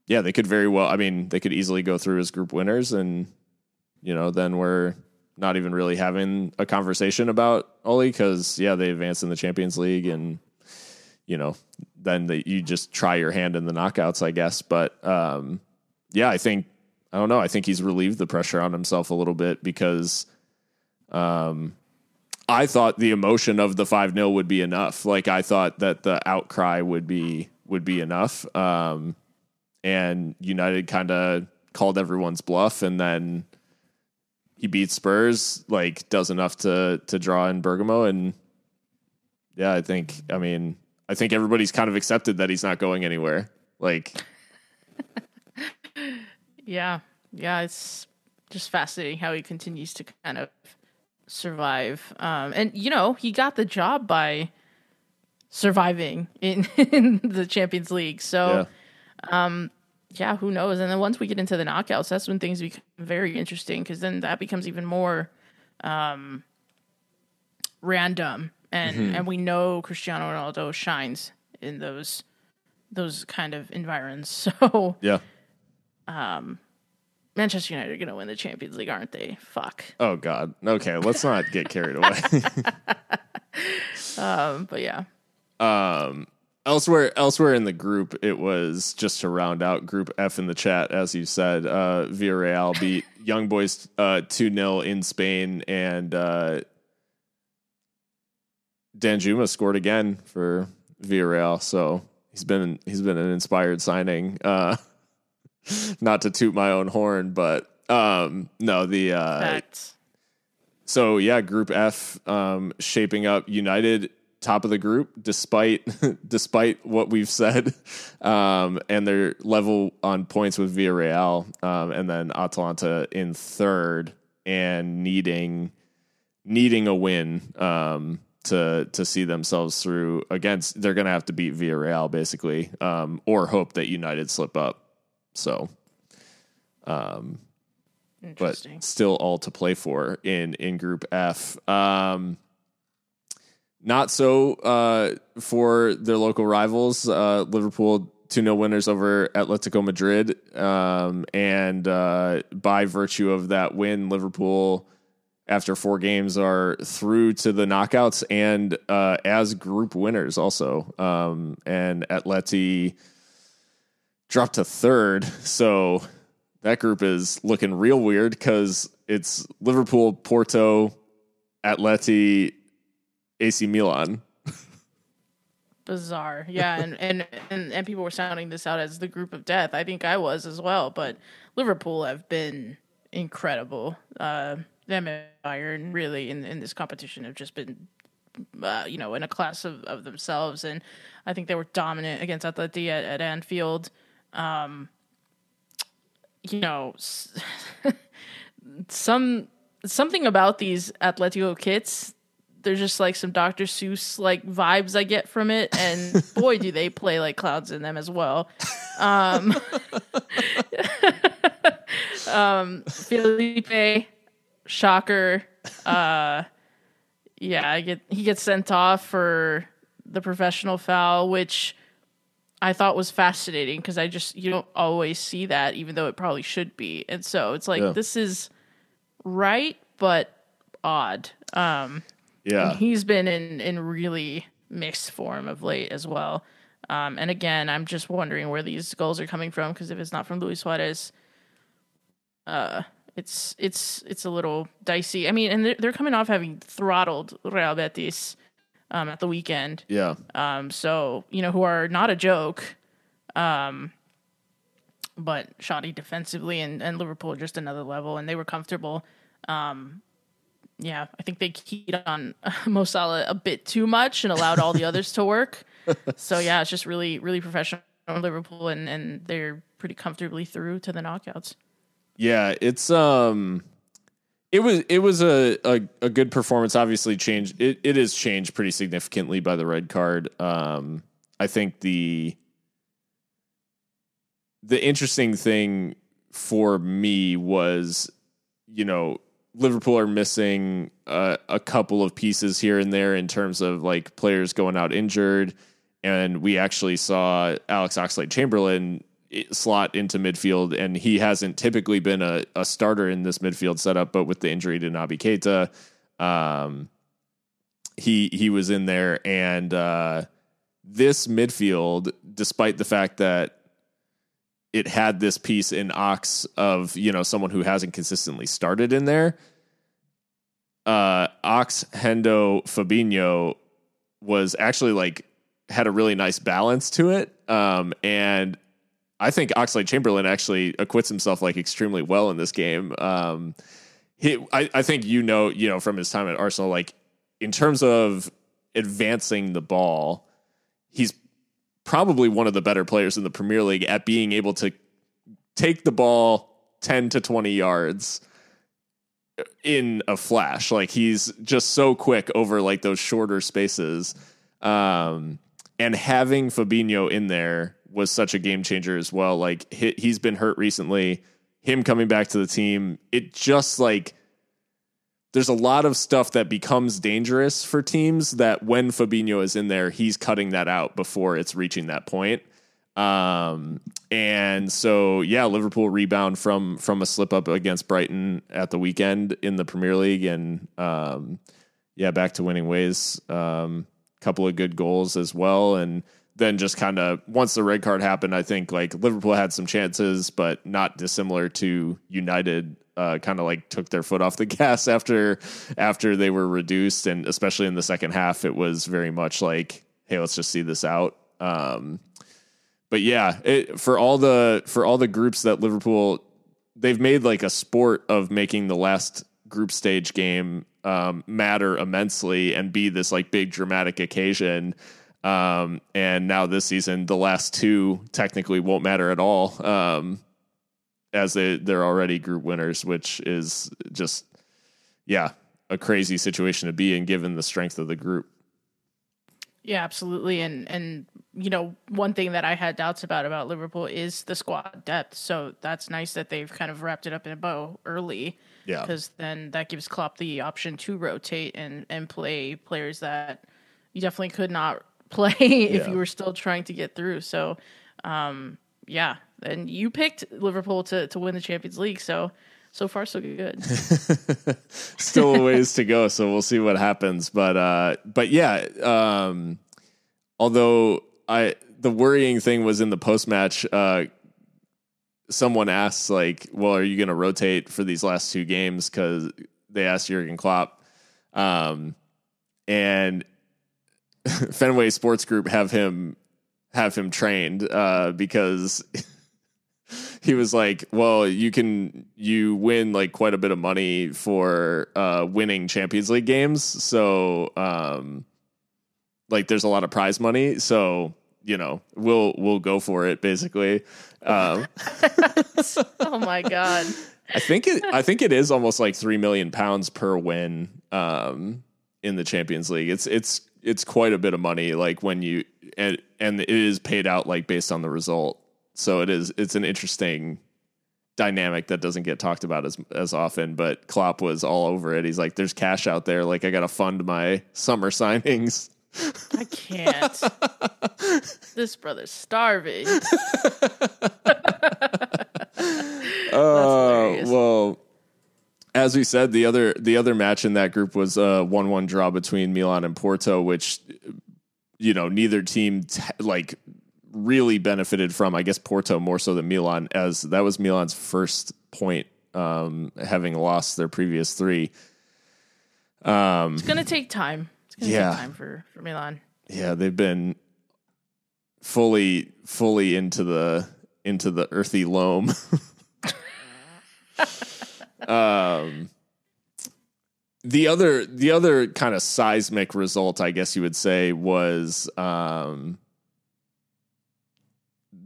yeah, they could very well. I mean, they could easily go through as group winners, and you know, then we're not even really having a conversation about Ole because yeah, they advanced in the Champions League, and you know, then the, you just try your hand in the knockouts, I guess. But um, yeah, I think I don't know. I think he's relieved the pressure on himself a little bit because um, I thought the emotion of the five 0 would be enough. Like I thought that the outcry would be would be enough. Um, and United kind of called everyone's bluff, and then he beats Spurs, like does enough to to draw in Bergamo, and yeah, I think I mean I think everybody's kind of accepted that he's not going anywhere. Like, <laughs> yeah, yeah, it's just fascinating how he continues to kind of survive, um, and you know he got the job by surviving in, <laughs> in the Champions League, so. yeah. Um, yeah, who knows? And then once we get into the knockouts, that's when things become very interesting because then that becomes even more um, random, and Mm-hmm. and we know Cristiano Ronaldo shines in those those kind of environs. <laughs> So yeah. Manchester United are going to win the Champions League, aren't they? Fuck. Oh God. Okay, let's not get carried away. <laughs> <laughs> Um, but yeah, um, elsewhere, elsewhere in the group, it was just to round out Group F in the chat, as you said. Uh, Villarreal <laughs> beat Young Boys uh, two 0 in Spain, and uh, Danjuma scored again for Villarreal. So he's been he's been an inspired signing. Uh, <laughs> not to toot my own horn, but um, no, the uh, facts. so yeah, Group F um, shaping up United top of the group despite <laughs> despite what we've said, <laughs> um, and they're level on points with Villarreal, um, and then Atalanta in third and needing needing a win um, to to see themselves through against. They're going to have to beat Villarreal basically, um, or hope that United slip up. So but still all to play for in in Group F. Um, not so uh, for their local rivals. Uh, Liverpool 2 0 winners over Atletico Madrid. Um, and uh, by virtue of that win, Liverpool, after four games, are through to the knockouts and uh, as group winners also. Um, and Atleti dropped to third. So that group is looking real weird because it's Liverpool, Porto, Atleti, AC Milan. <laughs> Bizarre. Yeah, and, and, and, and people were sounding this out as the group of death. I think I was as well, but Liverpool have been incredible. Uh, them and Bayern really in, in this competition have just been, uh, you know, in a class of, of themselves. And I think they were dominant against Atleti at, at Anfield. Um, you know, <laughs> some something about these Atletico kits there's just like some Dr. Seuss like vibes I get from it, and <laughs> boy, do they play like clouds in them as well. Um, <laughs> um, Felipe, shocker. Uh, yeah, I get he gets sent off for the professional foul, which I thought was fascinating because I just you don't always see that, even though it probably should be, and so it's like Yeah. this is right but odd. Um, Yeah. he's been in in really mixed form of late as well. Um, and again, I'm just wondering where these goals are coming from because if it's not from Luis Suarez, uh, it's it's it's a little dicey. I mean, and they're, they're coming off having throttled Real Betis um, at the weekend, Yeah. um, so you know who are not a joke, um, but shoddy defensively, and and Liverpool just another level, and they were comfortable. Um, yeah, I think they keyed on <laughs> Mo Salah a bit too much and allowed all the <laughs> others to work. So yeah, it's just really really professional Liverpool, and and they're pretty comfortably through to the knockouts. Yeah, it's um it was it was a, a, a good performance. Obviously, changed it, it is changed pretty significantly by the red card. Um, I think the the interesting thing for me was, you know, Liverpool are missing a couple of pieces here and there in terms of like players going out injured, and we actually saw Alex Oxlade Chamberlain slot into midfield, and he hasn't typically been a, a starter in this midfield setup, but with the injury to Naby Keita, um, he he was in there, and uh, this midfield, despite the fact that it had this piece in Ox of you know someone who hasn't consistently started in there. Uh, Ox Hendo Fabinho was actually like had a really nice balance to it, um, and I think Oxlade Chamberlain actually acquits himself like extremely well in this game. Um, he, I, I think you know, you know, from his time at Arsenal, like in terms of advancing the ball, he's probably one of the better players in the Premier League at being able to take the ball 10 to 20 yards in a flash. Like he's just so quick over like those shorter spaces. Um, and having Fabinho in there was such a game changer as well. Like he, he's been hurt recently. Him coming back to the team, it just like there's a lot of stuff that becomes dangerous for teams that when Fabinho is in there, he's cutting that out before it's reaching that point. Um, and so yeah, Liverpool rebound from from a slip up against Brighton at the weekend in the Premier League, and um, yeah, back to winning ways. Um, couple of good goals as well, and then just kind of once the red card happened, I think like Liverpool had some chances, but not dissimilar to United uh, kind of like took their foot off the <laughs> gas after after they were reduced, and especially in the second half, it was very much like, hey, let's just see this out. Um, but yeah, it, for all the for all the groups that Liverpool they've made like a sport of making the last group stage game um, matter immensely and be this like big dramatic occasion. Um, and now this season, the last two technically won't matter at all. Um, as they they're already group winners, which is just yeah a crazy situation to be in given the strength of the group. Yeah, absolutely. And and you know, one thing that I had doubts about about Liverpool is the squad depth. So that's nice that they've kind of wrapped it up in a bow early. Yeah. Because then that gives Klopp the option to rotate and and play players that you definitely could not play <laughs> if yeah. you were still trying to get through. So um yeah, and you picked Liverpool to to win the Champions League, so so far so good. <laughs> Still a ways to go, so we'll see what happens. But uh, but yeah, um, although I the worrying thing was in the post match. Uh, someone asked like, "Well, are you going to rotate for these last two games?" Because they asked Jurgen Klopp, um, and <laughs> Fenway Sports Group have him have him trained uh, because <laughs> he was like, "Well, you can you win like quite a bit of money for uh, winning Champions League games, so um, like there's a lot of prize money, so." You know, we'll we'll go for it. Basically, um, <laughs> oh my god! I think it. I think it is almost like three million pounds per win um, in the Champions League. It's it's it's quite a bit of money. Like when you and and it is paid out like based on the result. So it is it's an interesting dynamic that doesn't get talked about as as often. But Klopp was all over it. He's like, "There's cash out there. Like I got to fund my summer <laughs> signings." I can't. <laughs> this brother's starving. <laughs> Oh uh, well, as we said, the other the other match in that group was a one one draw between Milan and Porto, which you know neither team t- like really benefited from, I guess, Porto more so than Milan, as that was Milan's first point, um, having lost their previous three. Um, it's going to take time. It's going to yeah. take time for, for Milan. Yeah, they've been fully fully into the into the earthy loam. <laughs> <laughs> um the other the other kind of seismic result i guess you would say was um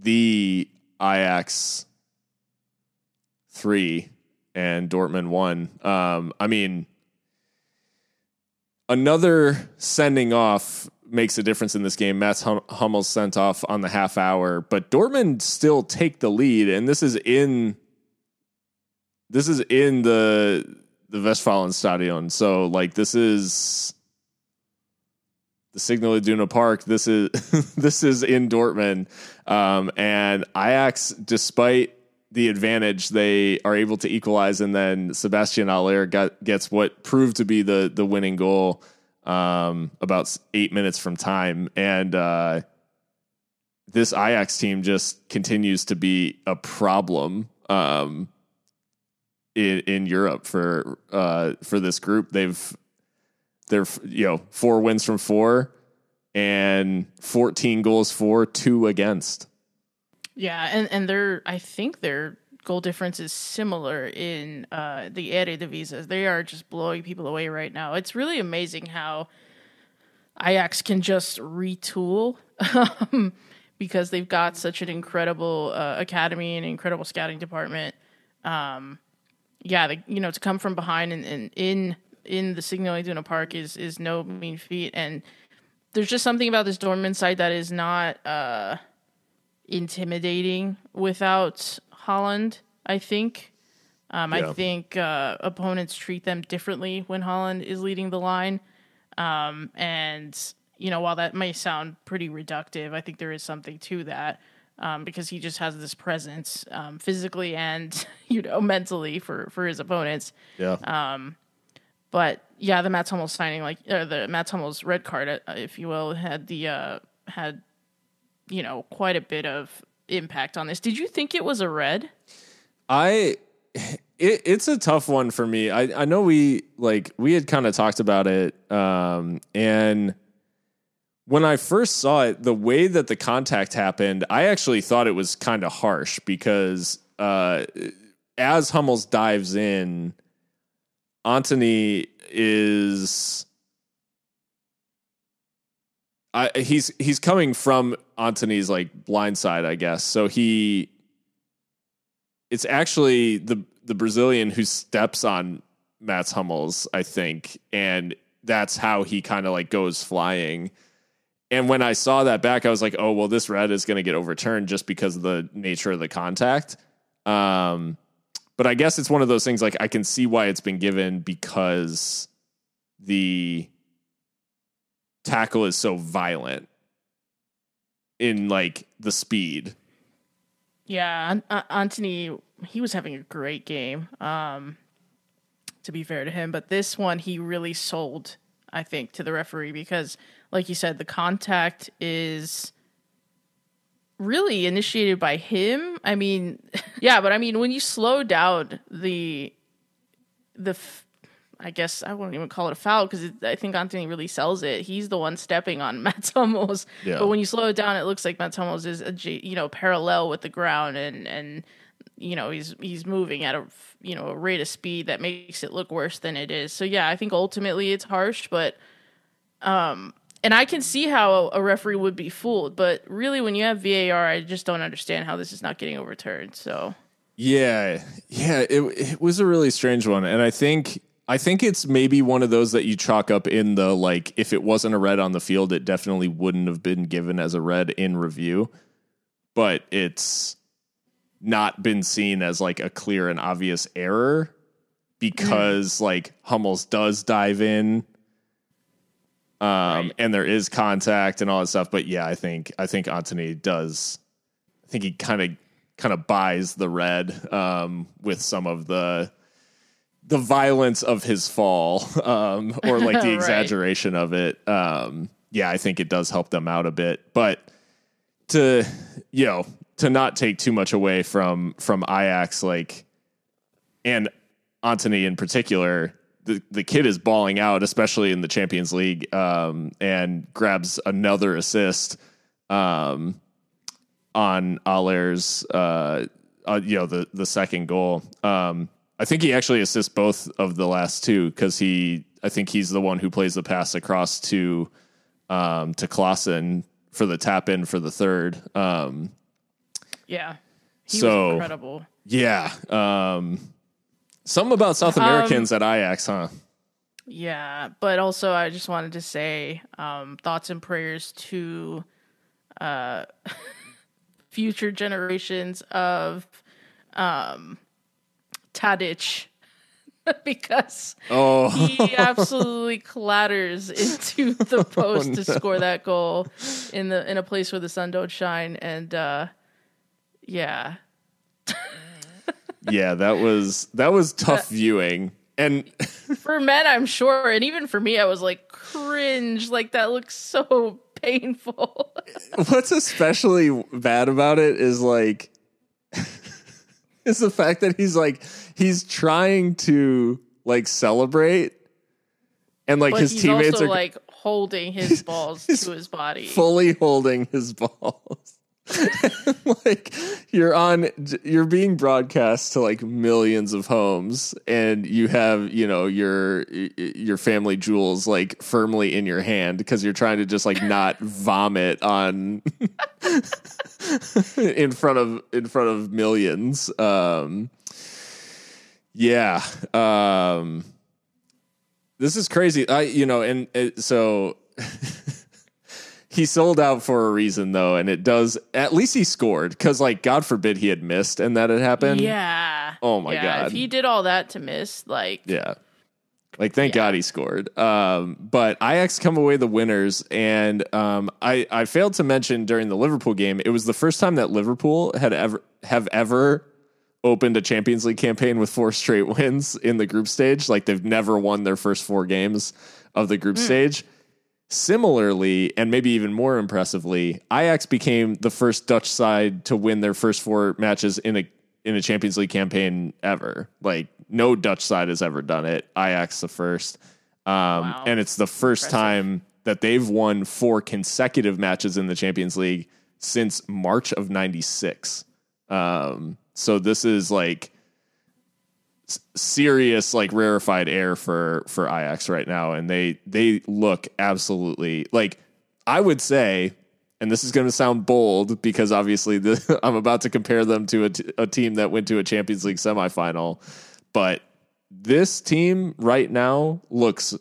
the Ajax three and Dortmund one. Um, I mean, another sending off makes a difference in this game. Mats hum- Hummels sent off on the half hour, but Dortmund still take the lead, and this is in this is in the the Westfalenstadion. So like this is the Signal Iduna Park. This is <laughs> this is in Dortmund, um, and Ajax, despite the advantage, they are able to equalize, and then Sebastian Haller got, gets what proved to be the the winning goal um, about eight minutes from time, and uh, this Ajax team just continues to be a problem. Um, in, in Europe for uh, for this group. They've they're you know four wins from four and 14 goals for, two against. Yeah, and and their I think their goal difference is similar in uh, the Eredivisie. They are just blowing people away right now. It's really amazing how Ajax can just retool um, because they've got such an incredible uh, academy and incredible scouting department. Um, yeah, the, you know, to come from behind and, and in in the Signal Iduna Park is is no mean feat. And there's just something about this Dortmund side that is not uh, intimidating without Haaland. I think. Um, yeah. I think uh, opponents treat them differently when Haaland is leading the line. Um, and you know, while that may sound pretty reductive, I think there is something to that um, because he just has this presence um, physically and <laughs> you know mentally for for his opponents. Yeah. Um, but yeah, the Matt Hummels signing, like or the Matt Hummels red card, uh, if you will, had the uh, had you know quite a bit of impact on this. Did you think it was a red? I. It, it's a tough one for me. I, I know we like we had kind of talked about it, um, and when I first saw it, the way that the contact happened, I actually thought it was kind of harsh because uh, as Hummels dives in, Antony is. I, he's he's coming from Antony's like blind side, I guess. So he, it's actually the the Brazilian who steps on Mats Hummels, I think, and that's how he kind of like goes flying and when I saw that back, I was like, oh, well, this red is going to get overturned just because of the nature of the contact. Um, but I guess it's one of those things like I can see why it's been given because the tackle is so violent in like the speed. Yeah, Antony, he was having a great game. Um, to be fair to him, but this one he really sold, I think, to the referee because like you said, the contact is really initiated by him. I mean, <laughs> yeah, but I mean, when you slow down the the, I guess I wouldn't even call it a foul because I think Antony really sells it. He's the one stepping on <laughs> Mats Hummels, yeah. but when you slow it down, it looks like Mats Hummels is a, you know parallel with the ground and and you know he's he's moving at a you know a rate of speed that makes it look worse than it is. So yeah, I think ultimately it's harsh, but um and I can see how a referee would be fooled, but really, when you have VAR, I just don't understand how this is not getting overturned. So, yeah, yeah, it it was a really strange one, and I think I think it's maybe one of those that you chalk up in the like if it wasn't a red on the field, it definitely wouldn't have been given as a red in review, but it's not been seen as like a clear and obvious error because like Hummels does dive in um, right. and there is contact and all that stuff. But yeah, I think I think Antony does. I think he kind of kind of buys the red um, with some of the the violence of his fall <laughs> um, or like <laughs> the right. exaggeration of it. Um, yeah, I think it does help them out a bit, but to you know to not take too much away from from Ajax like and Antony in particular the, the kid is balling out, especially in the Champions League, um, and grabs another assist um, on Haller's, uh, uh, you know, the the second goal. Um, I think he actually assists both of the last two because he, I think he's the one who plays the pass across to um, to Klaassen for the tap in for the third. Um, yeah, he so incredible. Yeah. Um, Some about South Americans at Ajax, huh? Yeah, but also I just wanted to say um, thoughts and prayers to uh, <laughs> future generations of um, Tadic. <laughs> Because Oh, he absolutely <laughs> clatters into the post to score that goal in the in a place where the sun don't shine. And uh, yeah yeah, that was that was uh, tough viewing. And <laughs> for men I'm sure and even for me I was like cringe like that looks so painful <laughs> what's especially bad about it is like <laughs> is the fact that he's like he's trying to like celebrate and like but his teammates are like holding his balls to his body fully holding his balls. <laughs> like you're on you're being broadcast to like millions of homes and you have you know your your family jewels like firmly in your hand because you're trying to just like not vomit on <laughs> in front of in front of millions. Um yeah um this is crazy. I you know and it, so <laughs> he sold out for a reason though and it does at least he scored because like god forbid he had missed and that had happened. Yeah. Oh my Yeah, God. if he did all that to miss like yeah. Like thank Yeah. god he scored. Um but Ajax come away the winners and um i i failed to mention during the liverpool game it was the first time that liverpool had ever have ever opened a champions league campaign with four straight <laughs> wins in the group stage. Like they've never won their first four games of the group stage Similarly, and maybe even more impressively, Ajax became the first Dutch side to win their first four matches in a in a Champions League campaign ever. Like no Dutch side has ever done it. Ajax the first, um, Wow. and it's the first Impressive. time that they've won four consecutive matches in the Champions League since March of '96. Um, so this is like serious like rarefied air for for Ajax right now and they they look absolutely like I would say and this is going to sound bold because obviously the, <laughs> I'm about to compare them to a, t- a team that went to a Champions League semifinal but this team right now looks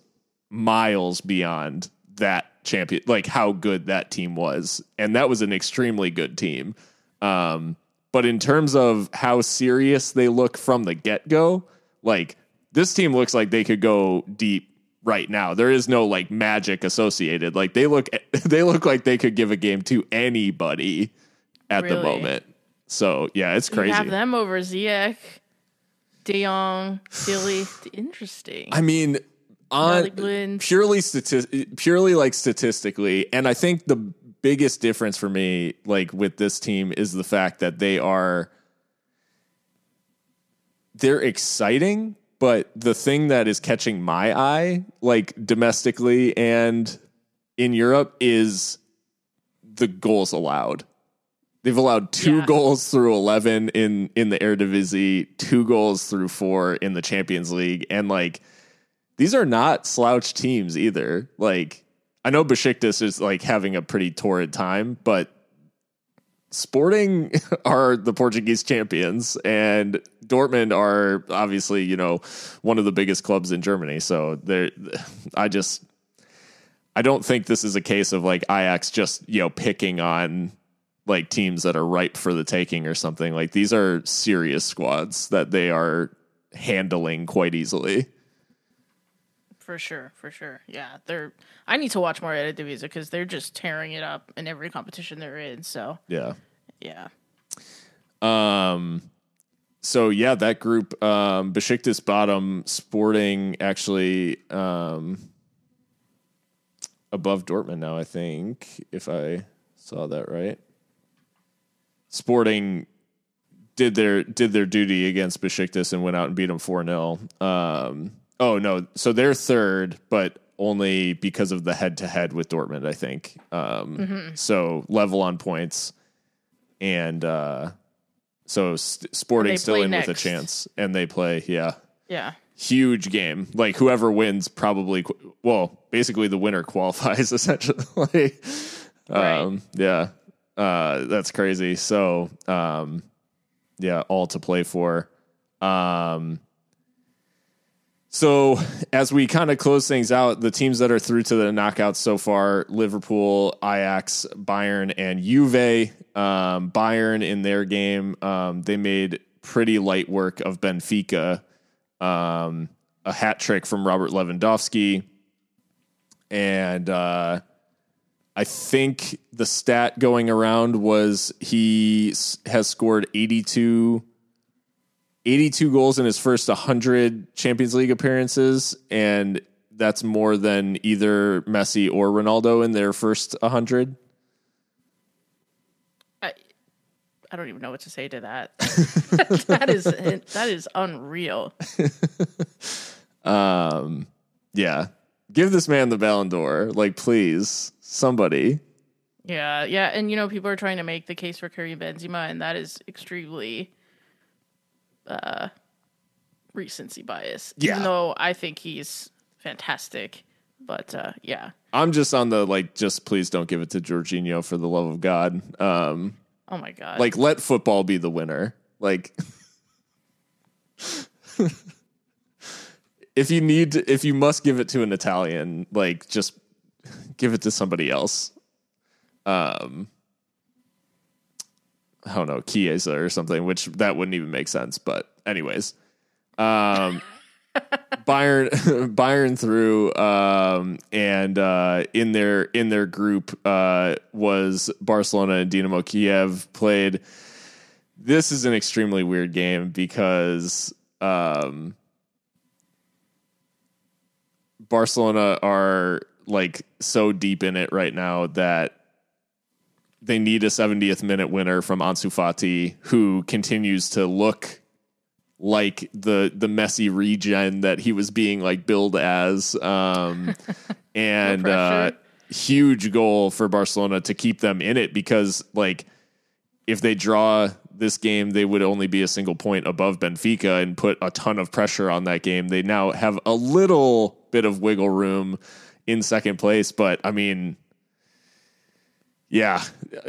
miles beyond that champion like how good that team was and that was an extremely good team. Um but in terms of how serious they look from the get-go like this team looks like they could go deep right now. There is no like magic associated. Like they look <laughs> they look like they could give a game to anybody at the moment. So yeah it's you crazy. have them over Ziyech, De Jong, De Ligt. Interesting. I mean, on purely stati- purely like statistically, and I think the biggest difference for me, like with this team, is the fact that they are they're exciting, but the thing that is catching my eye, like domestically and in Europe, is the goals allowed. They've allowed two Yeah. goals through 11 in in the Eredivisie, two goals through four in the Champions League and like these are not slouch teams either. Like I know Besiktas is like having a pretty torrid time, but Sporting <laughs> are the Portuguese champions and Dortmund are obviously, you know, one of the biggest clubs in Germany. So they're I just I don't think this is a case of like Ajax just, you know, picking on like teams that are ripe for the taking or something. Like these are serious squads that they are handling quite easily. For sure, for sure. Yeah, they're. I need to watch more Eredivisie because they're just tearing it up in every competition they're in. So Yeah. yeah, Um so yeah, that group um Besiktas bottom Sporting actually um above Dortmund now, I think, if I saw that right. Sporting did their did their duty against Besiktas and went out and beat them 4-0. Um oh no, so they're third, but only because of the head to head with Dortmund, I think. Um so level on points and uh so st- Sporting still in with a chance, and they play. Yeah, yeah. huge game. Like whoever wins, probably. qu- Well, basically the winner <laughs> qualifies essentially. um, yeah, uh, that's crazy. So, um, yeah, all to play for. Um, So as we kind of close things out, the teams that are through to the knockouts so far: Liverpool, Ajax, Bayern, and Juve. Um, Bayern in their game, um, they made pretty light work of Benfica. Um, a hat trick from Robert Lewandowski, and uh, I think the stat going around was he has scored 82 82 goals in his first 100 Champions League appearances, and that's more than either Messi or Ronaldo in their first 100. I, I don't even know what to say to that. <laughs> that is that is unreal. <laughs> Um, yeah, give this man the Ballon d'Or, like please, somebody. Yeah, yeah, and you know people are trying to make the case for Karim Benzema, and that is extremely uh, recency bias. Yeah. Even though I think he's fantastic, but uh, yeah. I'm just on the like, just please don't give it to Jorginho for the love of God. Um, Oh my god. like let football be the winner. Like, <laughs> if you need, to, if you must give it to an Italian, like just give it to somebody else. Um, I don't know, Chiesa or something, which that wouldn't even make sense. But anyways, um, <laughs> Bayern <laughs> Bayern through um, and uh, in their in their group uh, was Barcelona and Dinamo Kiev played. This is an extremely weird game because um, Barcelona are like so deep in it right now that they need a 70th minute winner from Ansu Fati, who continues to look like the the Messi regen that he was being like billed as. Um, <laughs> and No uh, huge goal for Barcelona to keep them in it because like if they draw this game, they would only be a single point above Benfica and put a ton of pressure on that game. They now have a little bit of wiggle room in second place, but I mean, yeah,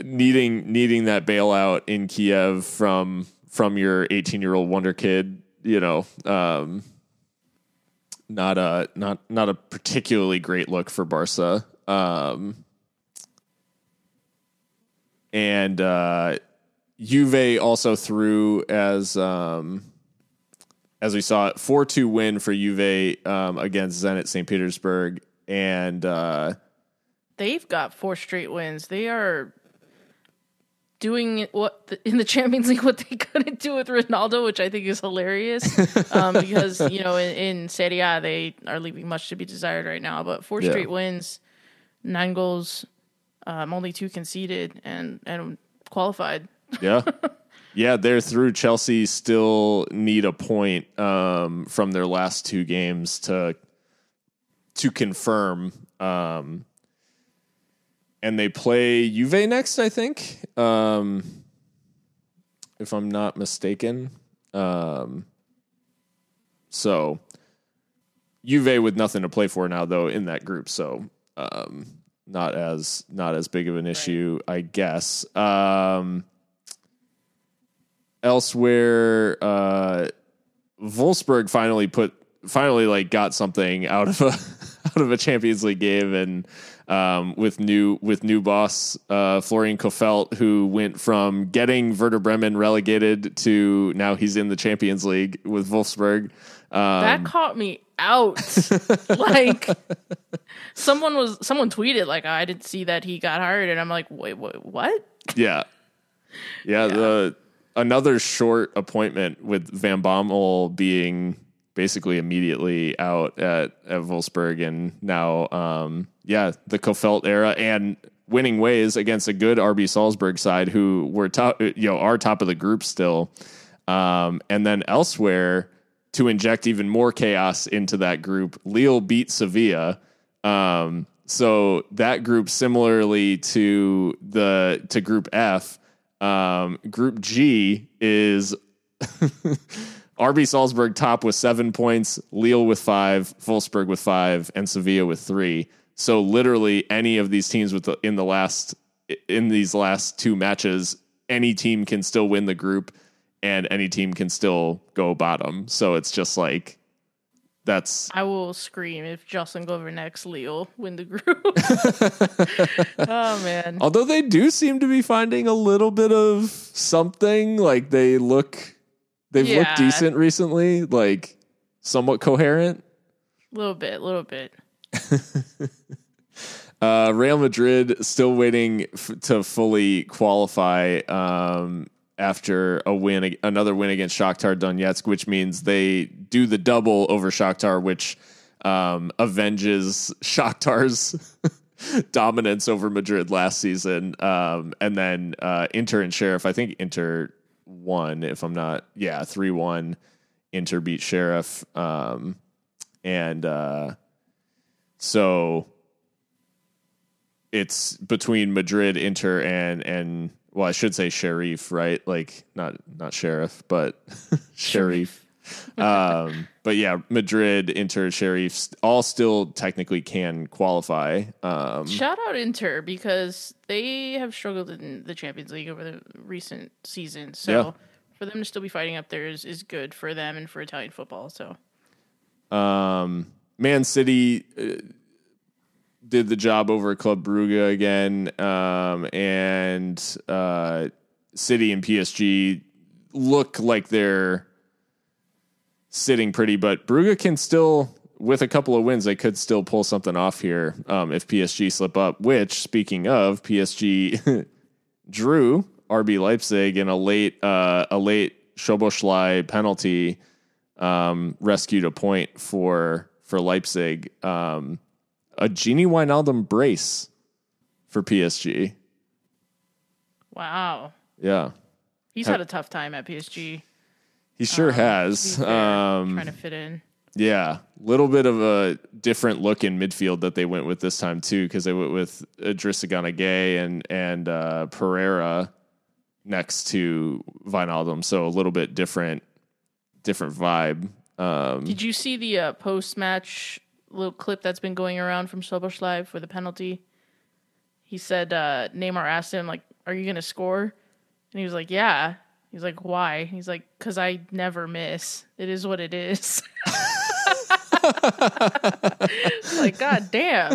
needing needing that bailout in Kiev from from your 18 year old wonder kid, you know, um, not a not not a particularly great look for Barca. Um, and uh, Juve also threw as um, as we saw it four two win for Juve um, against Zenit St Petersburg, and uh, They've got four straight wins. They are doing what the, <laughs> in the Champions League what they <laughs> couldn't do with Ronaldo, which I think is hilarious. um, <laughs> because you know in, in Serie A they are leaving much to be desired right now. But four Yeah. straight wins, nine goals, um, only two conceded, and and qualified. yeah. Yeah, they're through. Chelsea still need a point um, from their last two games to to confirm. Um, and they play Juve next, I think, um, if I'm not mistaken. Um, so Juve with nothing to play for now, though, in that group. So um, not as not as big of an issue, I guess. Um, elsewhere, uh, Wolfsburg finally put finally like got something out of a <laughs> out of a Champions League game and um, with new with new boss uh, Florian Kohfeldt who went from getting Werder Bremen relegated to now he's in the Champions League with Wolfsburg. Um, That caught me out. <laughs> like someone was someone tweeted like I didn't see that he got hired, and I'm like, wait, wait what? Yeah. Yeah, the another short appointment with Van Bommel being basically immediately out at, at Wolfsburg and now um yeah, the Kohfeldt era and winning ways against a good RB Salzburg side who were top you know, are top of the group still. Um and then elsewhere to inject even more chaos into that group, Lille beat Sevilla. Um, so that group, similarly to the to Group F, um, Group G is <laughs> RB Salzburg top with seven points, Lille with five, Wolfsburg with five, and Sevilla with three. So literally, any of these teams with the, in the last in these last two matches, any team can still win the group, and any team can still go bottom. So it's just like that's I will scream if Jocelyn Gourvennec's Lille win the group. <laughs> oh man. although they do seem to be finding a little bit of something. Like they look, they've Yeah. looked decent recently. Like somewhat coherent. A little bit, a little bit. <laughs> Uh, Real Madrid still waiting f- to fully qualify um, after a win, another win against Shakhtar Donetsk, which means they do the double over Shakhtar, which um, avenges <laughs> Shakhtar's <laughs> dominance over Madrid last season. Um, and then uh, Inter and Sheriff, I think Inter won, if I'm not, yeah, 3 1. Inter beat Sheriff. Um, and uh, so it's between Madrid, Inter, and and well, I should say Sheriff, right? Like not not Sheriff, but <laughs> Sheriff. um, but yeah, Madrid, Inter, Sheriff, all still technically can qualify. Um, Shout out Inter because they have struggled in the Champions League over the recent season. So Yeah. for them to still be fighting up there is, is good for them and for Italian football. So Um, Man City uh, did the job over at Club Brugge again, um, and uh, City and PSG look like they're sitting pretty, but Brugge can still. With a couple of wins, they could still pull something off here um, if PSG slip up. Which, speaking of, PSG <laughs> drew RB Leipzig in a late uh, a late Szoboszlai penalty um, rescued a point for for Leipzig. Um, a Gini Wijnaldum brace for PSG. wow, Yeah, he's had a tough time at PSG. he sure be has. Um, trying to fit in. yeah, little bit of a different look in midfield that they went with this time too, because they went with Idrissa Gana Gueye and and uh, Pereira next to Wijnaldum, so a little bit different different vibe. Um, Did you see the uh, post match little clip that's been going around from Szoboszlai for the penalty? He said uh, Neymar asked him like, "Are you gonna score?" And he was like, "Yeah." He's like, "Why?" He's like, "Cause I never miss. It is what it is." <laughs> like, god damn.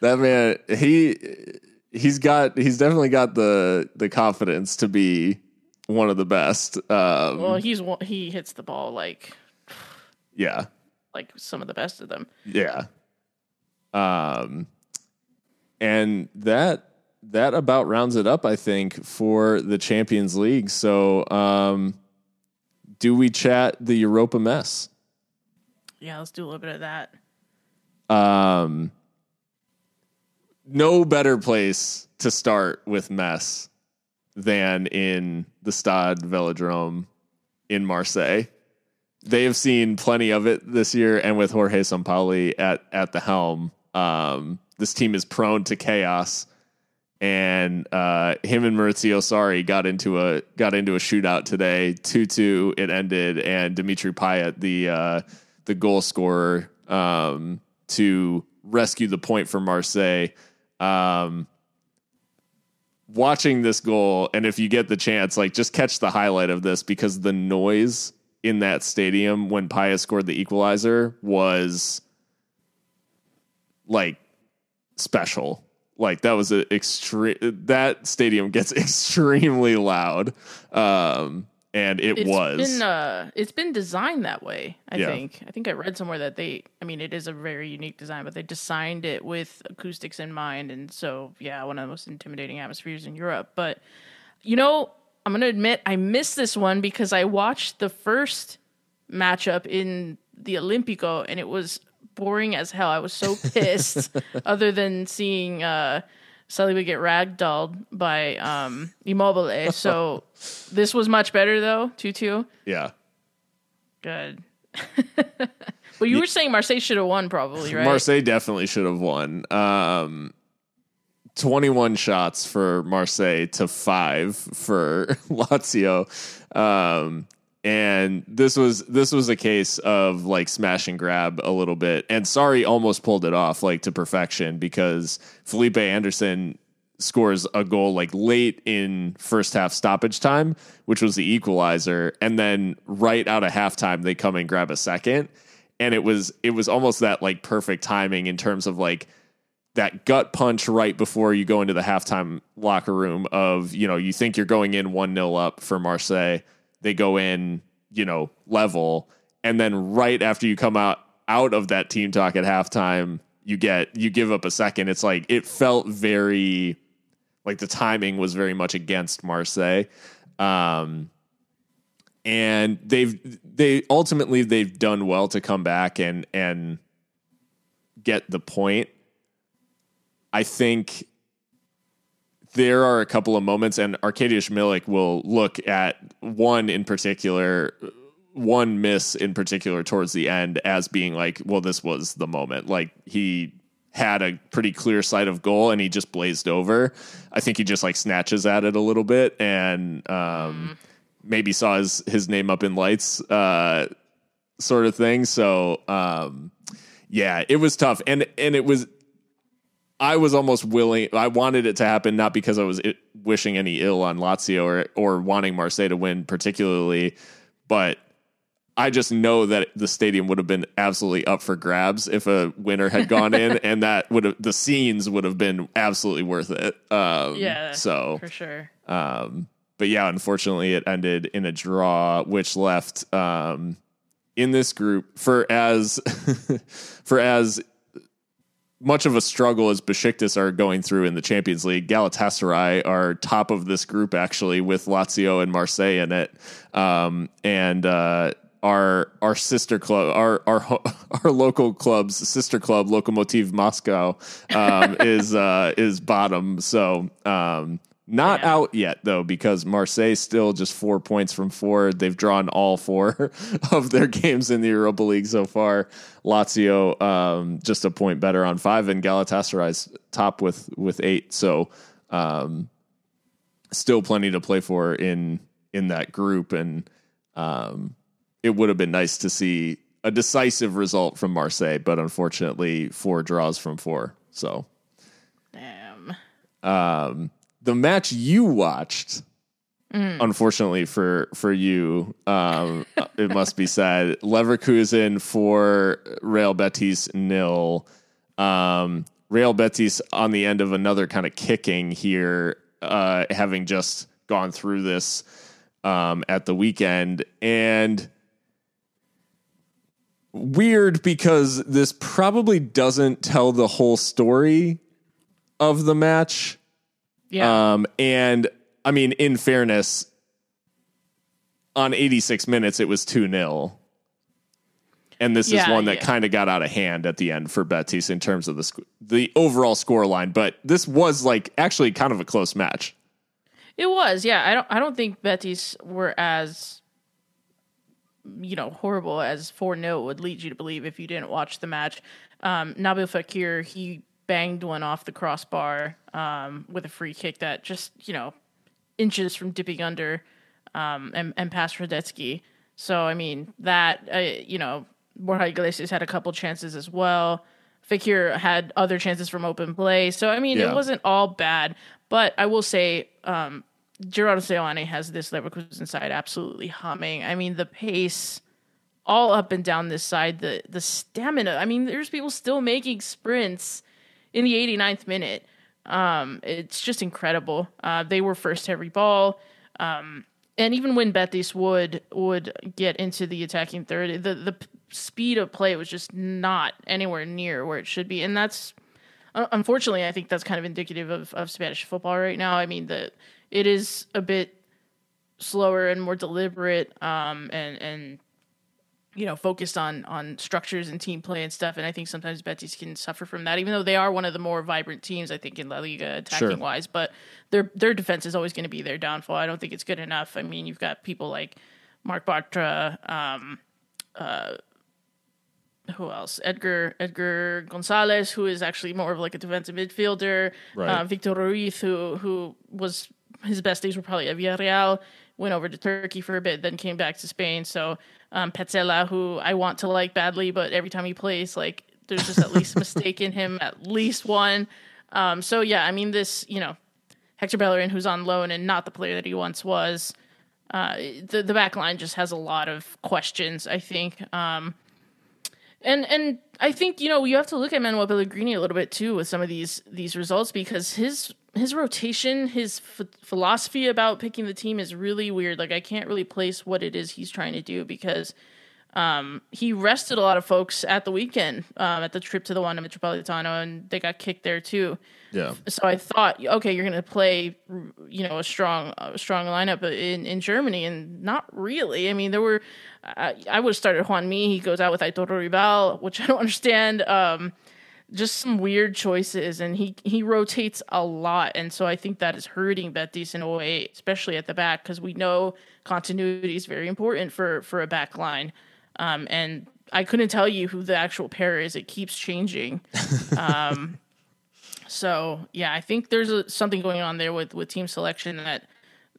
that man he he's got he's definitely got the the confidence to be one of the best um Well, he's he hits the ball like <sighs> yeah like some of the best of them. yeah um and that that about rounds it up i think for the champions league so um do we chat the europa mess Yeah, let's do a little bit of that. Um, no better place to start with mess than in the Stade Velodrome in Marseille. They have seen plenty of it this year, and with Jorge Sampaoli at at the helm, um, this team is prone to chaos. And uh, him and Maurizio Sarri got into a got into a shootout today. Two two, it ended, and Dimitri Payet, the uh, the goal scorer, um, to rescue the point for Marseille. Um, watching this goal, and if you get the chance, like just catch the highlight of this because the noise in that stadium when Payet scored the equalizer was like special. Like that was a extreme. That stadium gets <laughs> extremely loud, um, and it It's was. been uh it's been designed that way, I Yeah. think. I think I read somewhere that they I mean it is a very unique design, but they designed it with acoustics in mind and so yeah, one of the most intimidating atmospheres in Europe. But you know, I'm gonna admit I missed this one because I watched the first matchup in the Olimpico and it was boring as hell. I was so <laughs> pissed other than seeing uh Saliba get ragdolled by um Immobile. So <laughs> this was much better though, 2-2. yeah. Good. <laughs> well, you were saying Marseille should have won probably, right? Marseille definitely should have won. Um, 21 shots for Marseille to five for <laughs> Lazio. Um, and this was this was a case of like smash and grab a little bit. And Sarri, almost pulled it off like to perfection because Felipe Anderson scores a goal like late in first half stoppage time, which was the equalizer, and then right out of halftime they come and grab a second. and it was it was almost that like perfect timing in terms of like that gut punch right before you go into the halftime locker room of you know you think you're going in one 0 up for Marseille, they go in you know level, and then right after you come out out of that team talk at halftime, you get you give up a second. It's like it felt very like the timing was very much against Marseille. Um, and they've they ultimately they've done well to come back and and get the point. I think there are a couple of moments, and Arkadiusz Milik will look at one in particular, one miss in particular towards the end as being like, well, this was the moment. Like he had a pretty clear sight of goal and he just blazed over. I think he just like snatches at it a little bit and um, mm. maybe saw his his name up in lights, uh, sort of thing. So um, yeah, it was tough, and and it was. I was almost willing. I wanted it to happen not because I was wishing any ill on Lazio or or wanting Marseille to win particularly, but I just know that the stadium would have been absolutely up for grabs if a winner had gone in, <laughs> and that would have the scenes would have been absolutely worth it. Um, yeah, so for sure. Um, but yeah, unfortunately, it ended in a draw, which left um, in this group for as <laughs> for as much of a struggle as Besiktas are going through in the Champions League. Galatasaray are top of this group actually, with Lazio and Marseille in it, um, and uh, our our sister club, our our <laughs> our local club's sister club, Lokomotiv Moscow, um, <laughs> is uh, is bottom. So um, not yeah. out yet though, because Marseille still just four points from four. They've drawn all four <laughs> of their games in the Europa League so far. Lazio um, just a point better on five, and Galatasaray's top with with eight. So um, still plenty to play for in in that group and. Um, it would have been nice to see a decisive result from Marseille, but unfortunately, four draws from four. So, damn. Um, the match you watched, mm. unfortunately for for you, um, it must be said, Leverkusen for Real Betis nil. Um, Real Betis on the end of another kind of kicking here, uh, having just gone through this um, at the weekend and weird because this probably doesn't tell the whole story of the match. Yeah. Um, and I mean, in fairness, on 86 minutes, it was 2 0. And this yeah, is one that yeah. kind of got out of hand at the end for Betis in terms of the sc- the overall score line. But this was like actually kind of a close match. It was, yeah. I don't I don't think Betis were as you know, horrible as 4 0 would lead you to believe if you didn't watch the match. Um, Nabil Fekir, he banged one off the crossbar um, with a free kick that just, you know, inches from dipping under um, and, and past Hradecky. So, I mean, that, uh, you know, Borja Iglesias had a couple chances as well. Fekir had other chances from open play. So, I mean, yeah. it wasn't all bad. But I will say, um, Gerardo Seoane has this Leverkusen side absolutely humming. I mean, the pace all up and down this side, the the stamina. I mean, there's people still making sprints in the 89th minute. Um, it's just incredible. Uh, they were first every ball. Um, and even when Betis would would get into the attacking third, the the speed of play was just not anywhere near where it should be, and that's unfortunately, I think that's kind of indicative of, of Spanish football right now. I mean, the it is a bit slower and more deliberate um, and and you know focused on on structures and team play and stuff and i think sometimes betis can suffer from that even though they are one of the more vibrant teams i think in la liga attacking sure. wise but their their defense is always going to be their downfall i don't think it's good enough i mean you've got people like marc bartra um, uh, who else? Edgar Edgar Gonzalez, who is actually more of like a defensive midfielder. Right. Uh, Victor Ruiz, who who was his best days were probably at Villarreal. Went over to Turkey for a bit, then came back to Spain. So um, Pezzella, who I want to like badly, but every time he plays, like there's just at least a mistake in him, at least one. Um, so yeah, I mean this, you know, Hector Bellerin, who's on loan and not the player that he once was. Uh, the the back line just has a lot of questions. I think. Um, And and I think you know you have to look at Manuel Pellegrini a little bit too with some of these these results because his his rotation, his f- philosophy about picking the team is really weird. Like I can't really place what it is he's trying to do because um, he rested a lot of folks at the weekend um, at the trip to the Wanda Metropolitano, and they got kicked there too. Yeah. So I thought, okay, you're going to play, you know, a strong, a strong lineup in in Germany, and not really. I mean, there were, I, I would have started Juanmi. He goes out with Aitor Ruibal, which I don't <laughs> understand. Um, just some weird choices, and he he rotates a lot, and so I think that is hurting Betis in a way, especially at the back, because we know continuity is very important for for a back line. Um, and I couldn't tell you who the actual pair is. It keeps changing. <laughs> um, so yeah, I think there's a, something going on there with, with team selection that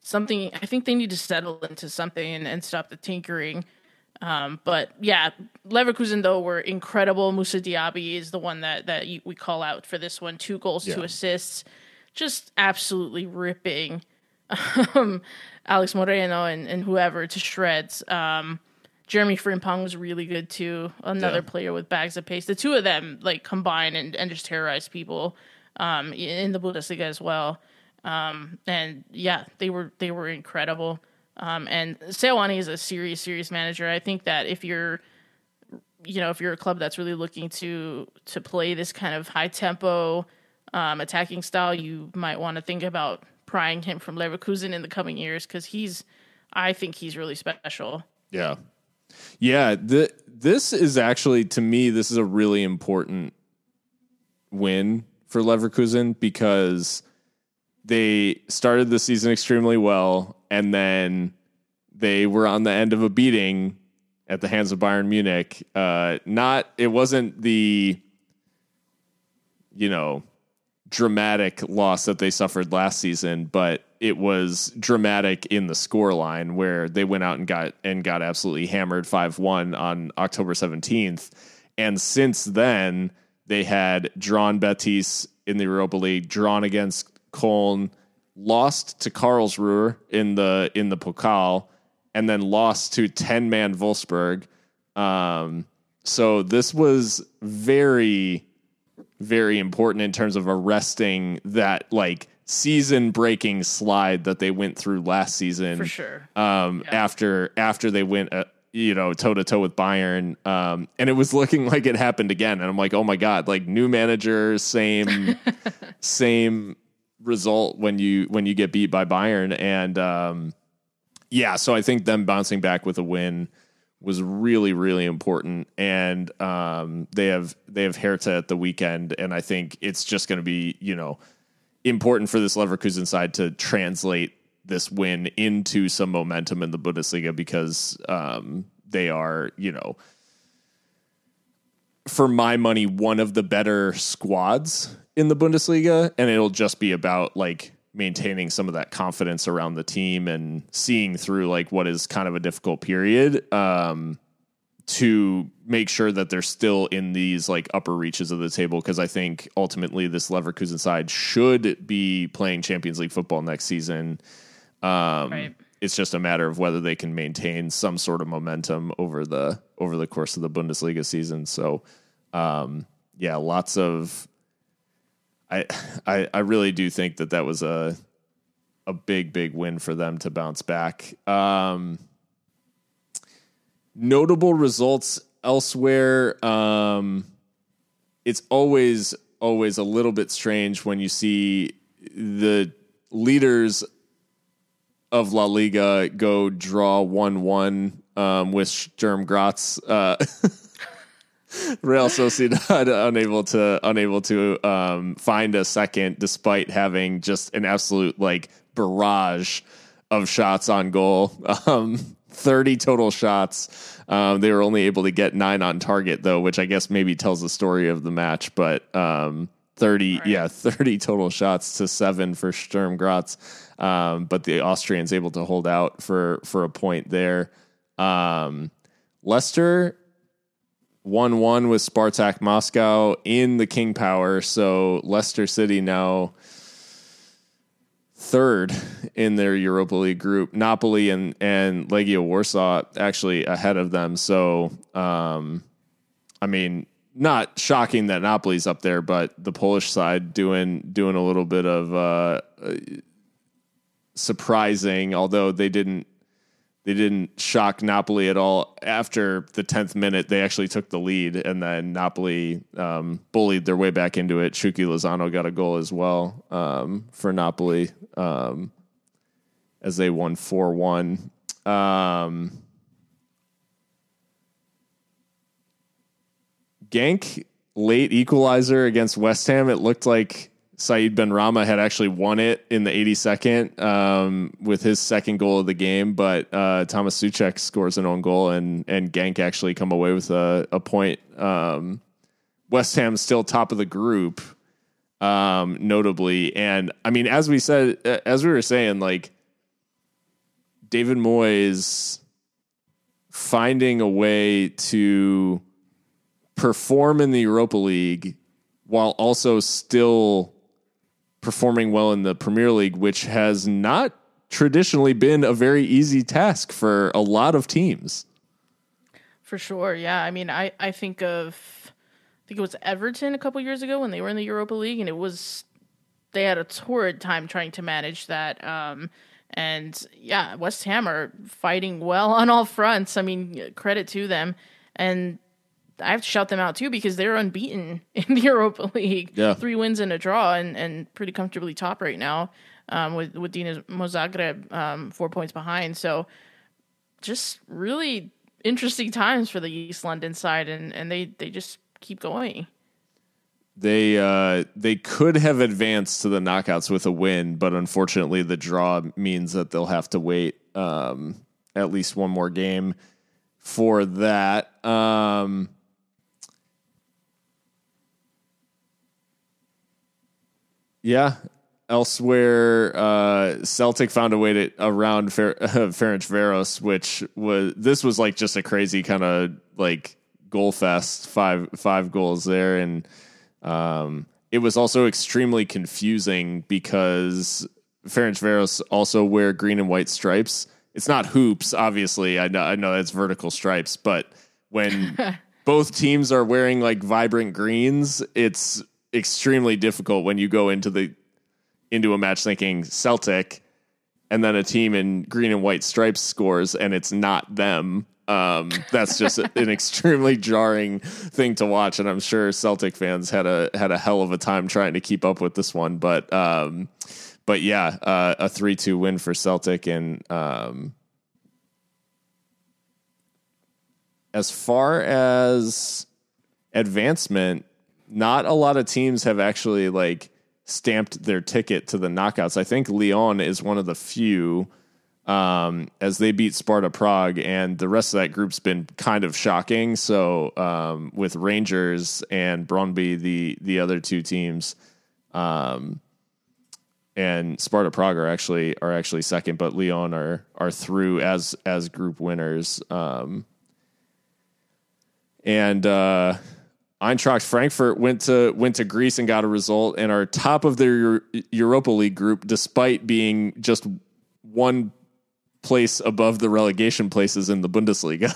something, I think they need to settle into something and, and stop the tinkering. Um, but yeah, Leverkusen though were incredible. Moussa Diaby is the one that, that you, we call out for this one. Two goals, yeah. two assists, just absolutely ripping, <laughs> um, Alex Moreno and, and whoever to shreds. Um, Jeremy Frimpong was really good too. Another yeah. player with bags of pace. The two of them like combine and, and just terrorize people um, in the Bundesliga as well. Um, and yeah, they were they were incredible. Um, and Seoane is a serious serious manager. I think that if you're you know if you're a club that's really looking to to play this kind of high tempo um, attacking style, you might want to think about prying him from Leverkusen in the coming years because he's I think he's really special. Yeah, yeah, the, this is actually to me this is a really important win for Leverkusen because they started the season extremely well and then they were on the end of a beating at the hands of Bayern Munich. Uh, not it wasn't the you know dramatic loss that they suffered last season, but it was dramatic in the score line where they went out and got and got absolutely hammered 5-1 on October 17th. And since then, they had drawn Betis in the Europa League, drawn against Köln, lost to Karlsruhe in the in the Pokal, and then lost to 10-man Wolfsburg. Um, so this was very very important in terms of arresting that like season breaking slide that they went through last season for sure um, yeah. after after they went uh, you know toe to toe with Bayern um, and it was <laughs> looking like it happened again and I'm like oh my god like new manager same <laughs> same result when you when you get beat by Bayern. And um, yeah so I think them bouncing back with a win was really really important. And um, they have they have Hertha at the weekend. And I think it's just going to be you know important for this Leverkusen side to translate this win into some momentum in the Bundesliga because um, they are you know for my money one of the better squads in the Bundesliga and it'll just be about like maintaining some of that confidence around the team and seeing through like what is kind of a difficult period um, to make sure that they're still in these like upper reaches of the table because I think ultimately this Leverkusen side should be playing Champions League football next season. Um, right. It's just a matter of whether they can maintain some sort of momentum over the over the course of the Bundesliga season. So, um, yeah, lots of I, I I really do think that that was a a big big win for them to bounce back. Um, notable results elsewhere. Um, it's always always a little bit strange when you see the leaders of La Liga go draw one one um, with Sturm Graz. Uh, <laughs> Real Sociedad <laughs> unable to unable to um, find a second, despite having just an absolute like barrage of shots on goal. <laughs> Um, Thirty total shots. Um, they were only able to get nine on target though, which I guess maybe tells the story of the match. But um, thirty, right. yeah, thirty total shots to seven for Sturm Graz. Um, but the Austrians able to hold out for for a point there. Um, Leicester 1 1 with Spartak Moscow in the King Power. So Leicester City now third in their Europa League group. Napoli and, and Legia Warsaw actually ahead of them. So um, I mean, not shocking that Napoli's up there, but the Polish side doing doing a little bit of uh, surprising, although they didn't they didn't shock Napoli at all. After the tenth minute, they actually took the lead, and then Napoli um, bullied their way back into it. Chucky Lozano got a goal as well um, for Napoli um, as they won four one. Um, Genk late equalizer against West Ham. It looked like Said Benrahma had actually won it in the 82nd um, with his second goal of the game, but uh, Thomas Soucek scores an own goal and and Genk actually come away with a, a point. Um, West Ham still top of the group, um, notably, and I mean, as we said, as we were saying, like David Moyes finding a way to perform in the Europa League while also still performing well in the Premier League, which has not traditionally been a very easy task for a lot of teams. For sure, yeah. I mean, I, I think of I think it was Everton a couple years ago when they were in the Europa League, and it was they had a torrid time trying to manage that. Um, and yeah, West Ham are fighting well <laughs> on all fronts. I mean, credit to them. And I have to shout them out too because they're unbeaten <laughs> in the Europa League. Yeah. Three wins and a draw and, and pretty comfortably top right now um, with, with Dinamo Zagreb um, four points behind. So just really interesting times for the East London side and, and they, they just keep going. They uh, they could have advanced to the knockouts with a win, but unfortunately the draw means that they'll have to wait um, at least one more game for that. Um, Yeah. Elsewhere, uh, Celtic found a way to around Fer- <laughs> Ferencvaros, which was this was like just a crazy kind of like goal fest. Five five goals there, and um, it was also extremely confusing because Ferencvaros also wear green and white stripes. It's not hoops, obviously. I know I know it's vertical stripes, but when <laughs> both teams are wearing like vibrant greens, it's extremely difficult when you go into the into a match thinking Celtic and then a team in green and white stripes scores and it's not them. Um, that's just <laughs> an extremely jarring thing to watch, and I'm sure Celtic fans had a had a hell of a time trying to keep up with this one. But um, but yeah, uh, a three two win for Celtic, and um, as far as advancement, not a lot of teams have actually like stamped their ticket to the knockouts. I think Lyon is one of the few um, as they beat Sparta Prague, and the rest of that group's been kind of shocking. So um, with Rangers and Brøndby, the the other two teams, um, and Sparta Prague are actually are actually second, but Lyon are are through as as group winners. Um, and uh, Eintracht Frankfurt went to went to Greece and got a result and are top of their Europa League group despite being just one place above the relegation places in the Bundesliga.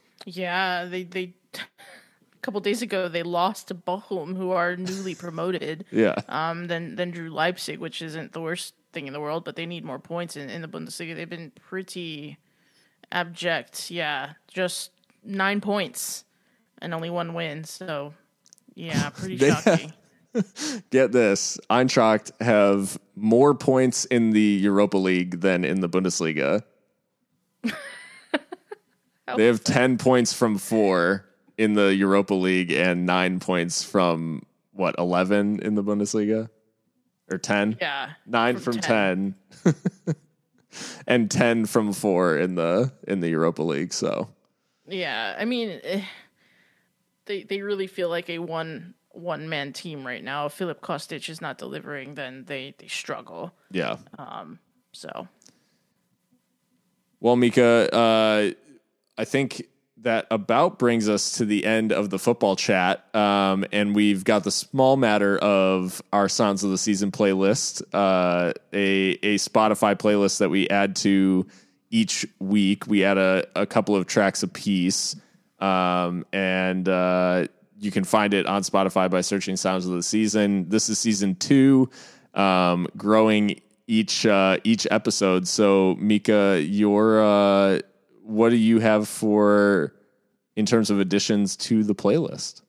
<laughs> yeah, they they a couple days ago they lost to Bochum who are newly promoted. yeah. Um then then drew Leipzig which isn't the worst thing in the world but they need more points in, in the Bundesliga. They've been pretty abject. Yeah, just 9 points and only one win. So, yeah, <laughs> pretty shocking. <laughs> Get this: Eintracht have more points in the Europa League than in the Bundesliga. <laughs> they have ten points from four in the Europa League and nine points from what eleven in the Bundesliga, or ten? Yeah, nine from, from ten, 10. and ten from four in the in the Europa League. So, yeah, I mean. Eh, They they really feel like a one one man team right now. If Filip Kostic is not delivering, then they they struggle. Yeah. Um. So. Well, Mika, uh, I think that about brings us to the end of the football chat. Um, and we've got the small matter of our Songs of the Season playlist, uh, a, a Spotify playlist that we add to each week. We add a, a couple of tracks a piece Um, and uh, you can find it on Spotify by searching Sounds of the Season. This is season two, um, growing each uh, each episode. So, Mika, your uh, what do you have for in terms of additions to the playlist?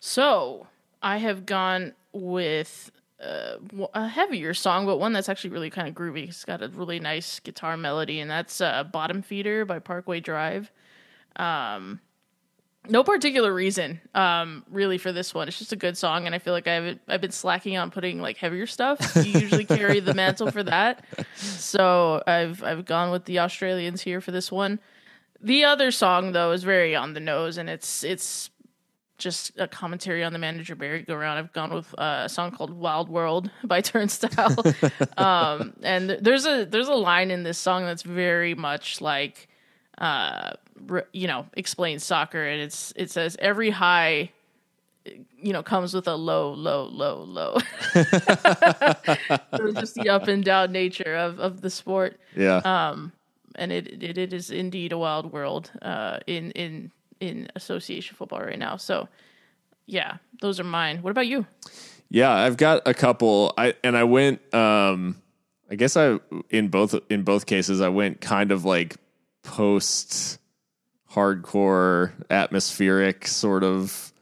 So I have gone with uh, a heavier song, but one that's actually really kind of groovy. It's got a really nice guitar melody, and that's uh, "Bottom Feeder" by Parkway Drive. Um, no particular reason, um, really, for this one. It's just a good song, and I feel like I've I've been slacking on putting like heavier stuff. You usually <laughs> carry the mantle for that, so I've I've gone with the Australians here for this one. The other song though is very on the nose, and it's it's just a commentary on the manager merry-go-round. I've gone with uh, a song called "Wild World" by <laughs> Turnstile, um, and there's a there's a line in this song that's very much like, uh, you know, explains soccer, and it's it says every high, you know, comes with a low, low, low, low. so just the up and down nature of of the sport. Yeah. Um, and it, it it is indeed a wild world uh, in in in association football right now. So yeah, those are mine. What about you? Yeah, I've got a couple. I and I went um I guess I in both in both cases I went kind of like post hardcore atmospheric sort of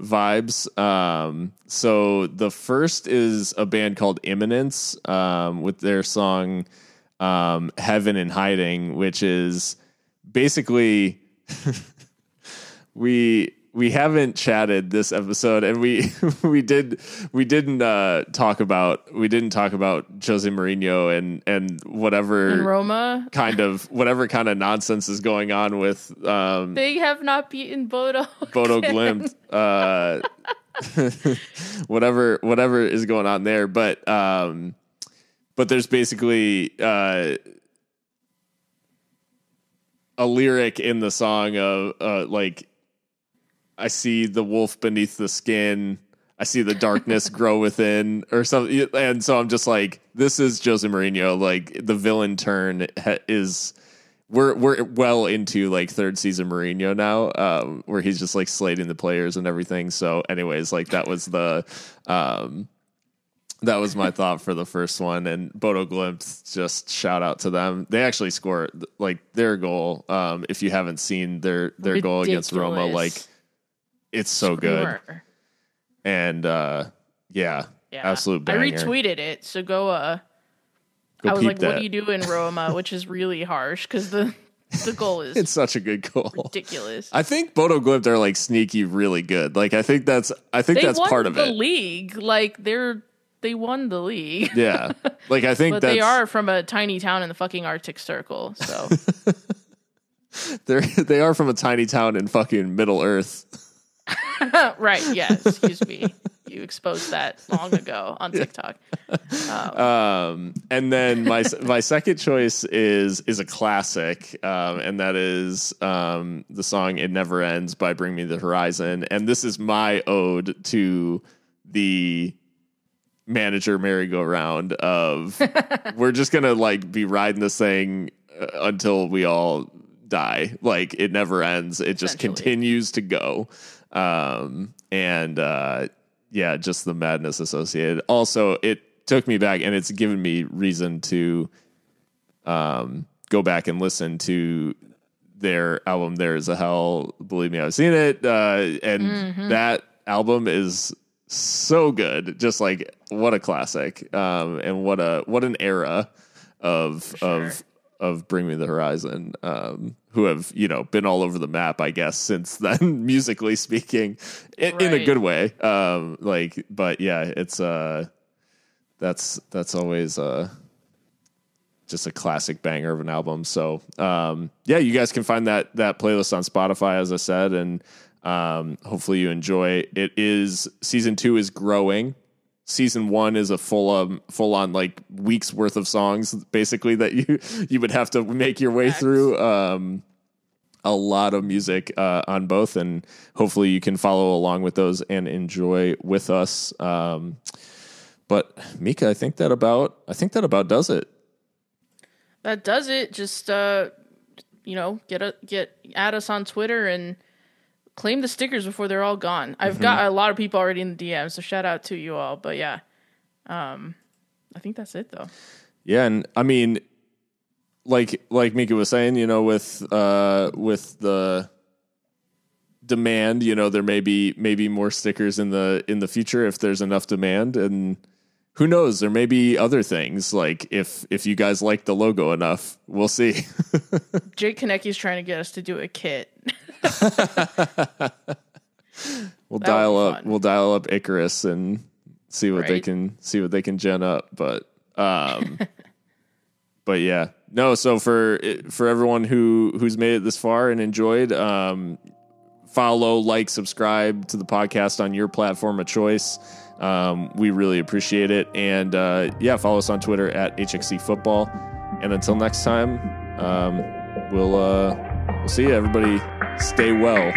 vibes. Um so the first is a band called Imminence um with their song um Heaven in Hiding which is basically <laughs> we we haven't chatted this episode and we <laughs> we did we didn't uh talk about we didn't talk about Jose Mourinho and and whatever In Roma, kind of whatever kind of nonsense is going on with um they have not beaten Bodo. Bodo. Glimt uh <laughs> whatever whatever is going on there but um but there's basically uh a lyric in the song of uh like I see the wolf beneath the skin. I see the darkness <laughs> grow within, or something. And so I'm just like, this is Jose Mourinho. Like the villain turn is. We're we're well into like third season Mourinho now, um, where he's just like slating the players and everything. So, anyways, like that was the, um, that was my thought for the first one. And Bodo Glimt, just shout out to them. They actually score like their goal. Um, if you haven't seen their their goal against Roma, like Ridiculous. It's so good and uh yeah, Yeah. absolute I retweeted it, so go. uh Go I was like, that. "What do you do in <laughs> Roma?" Which is really harsh because the the goal is <laughs> it's such a good goal. ridiculous. I think Bodo Glimt are like sneaky, really good. Like I think that's I think they that's won part of the it. league. Like they're they won the league. Yeah, like I think they are from a tiny town in the fucking Arctic Circle. So <laughs> they're they are from a tiny town in fucking Middle Earth. <laughs> right, yeah. Excuse me. You exposed that long ago on TikTok. Um, and then my my second choice is is a classic, um, and that is um, the song "It Never Ends" by Bring Me the Horizon. And this is my ode to the manager merry-go-round of <laughs> we're just gonna like be riding this thing uh, until we all die. Like it never ends. It just continues to go. Um, and uh, yeah, just the madness associated. Also, it took me back, and it's given me reason to um, go back and listen to their album. There is a hell. Believe me, I've seen it, uh, and that album is so good. Just like what a classic, um, and what a what an era of of of Bring Me the Horizon, um, who have you know been all over the map, I guess, since <laughs> then, musically speaking, in, in a good way. Um, like, but yeah, it's uh, that's that's always uh just a classic banger of an album. So um, yeah, you guys can find that that playlist on Spotify, as I said, and um, hopefully you enjoy. It is season two is growing. Season one is a full um, full on like weeks worth of songs, basically that you <laughs> you would have to make your way through. Um, a lot of music uh, on both, and hopefully you can follow along with those and enjoy with us. Um, but Mika, I think that about I think that about does it. That does it. Just uh you know, get a get at us on Twitter and claim the stickers before they're all gone. I've got a lot of people already in the DM, so shout out to you all. But yeah, um, I think that's it though. Yeah, and I mean, like like Mika was saying, you know, with uh, with the demand, you know, there may be maybe more stickers in the in the future if there's enough demand, and who knows, there may be other things like if if you guys like the logo enough, we'll see. <laughs> Jake Konecki's trying to get us to do a kit. <laughs> <laughs> we'll That dial up. fun. we'll dial up Icarus and see what they can see what they can gen up but um <laughs> but yeah. No so for for everyone who who's made it this far and enjoyed um follow like subscribe to the podcast on your platform of choice. Um we really appreciate it. And uh yeah follow us on twitter at hxc football. And until next time um we'll uh we'll see you everybody. Stay well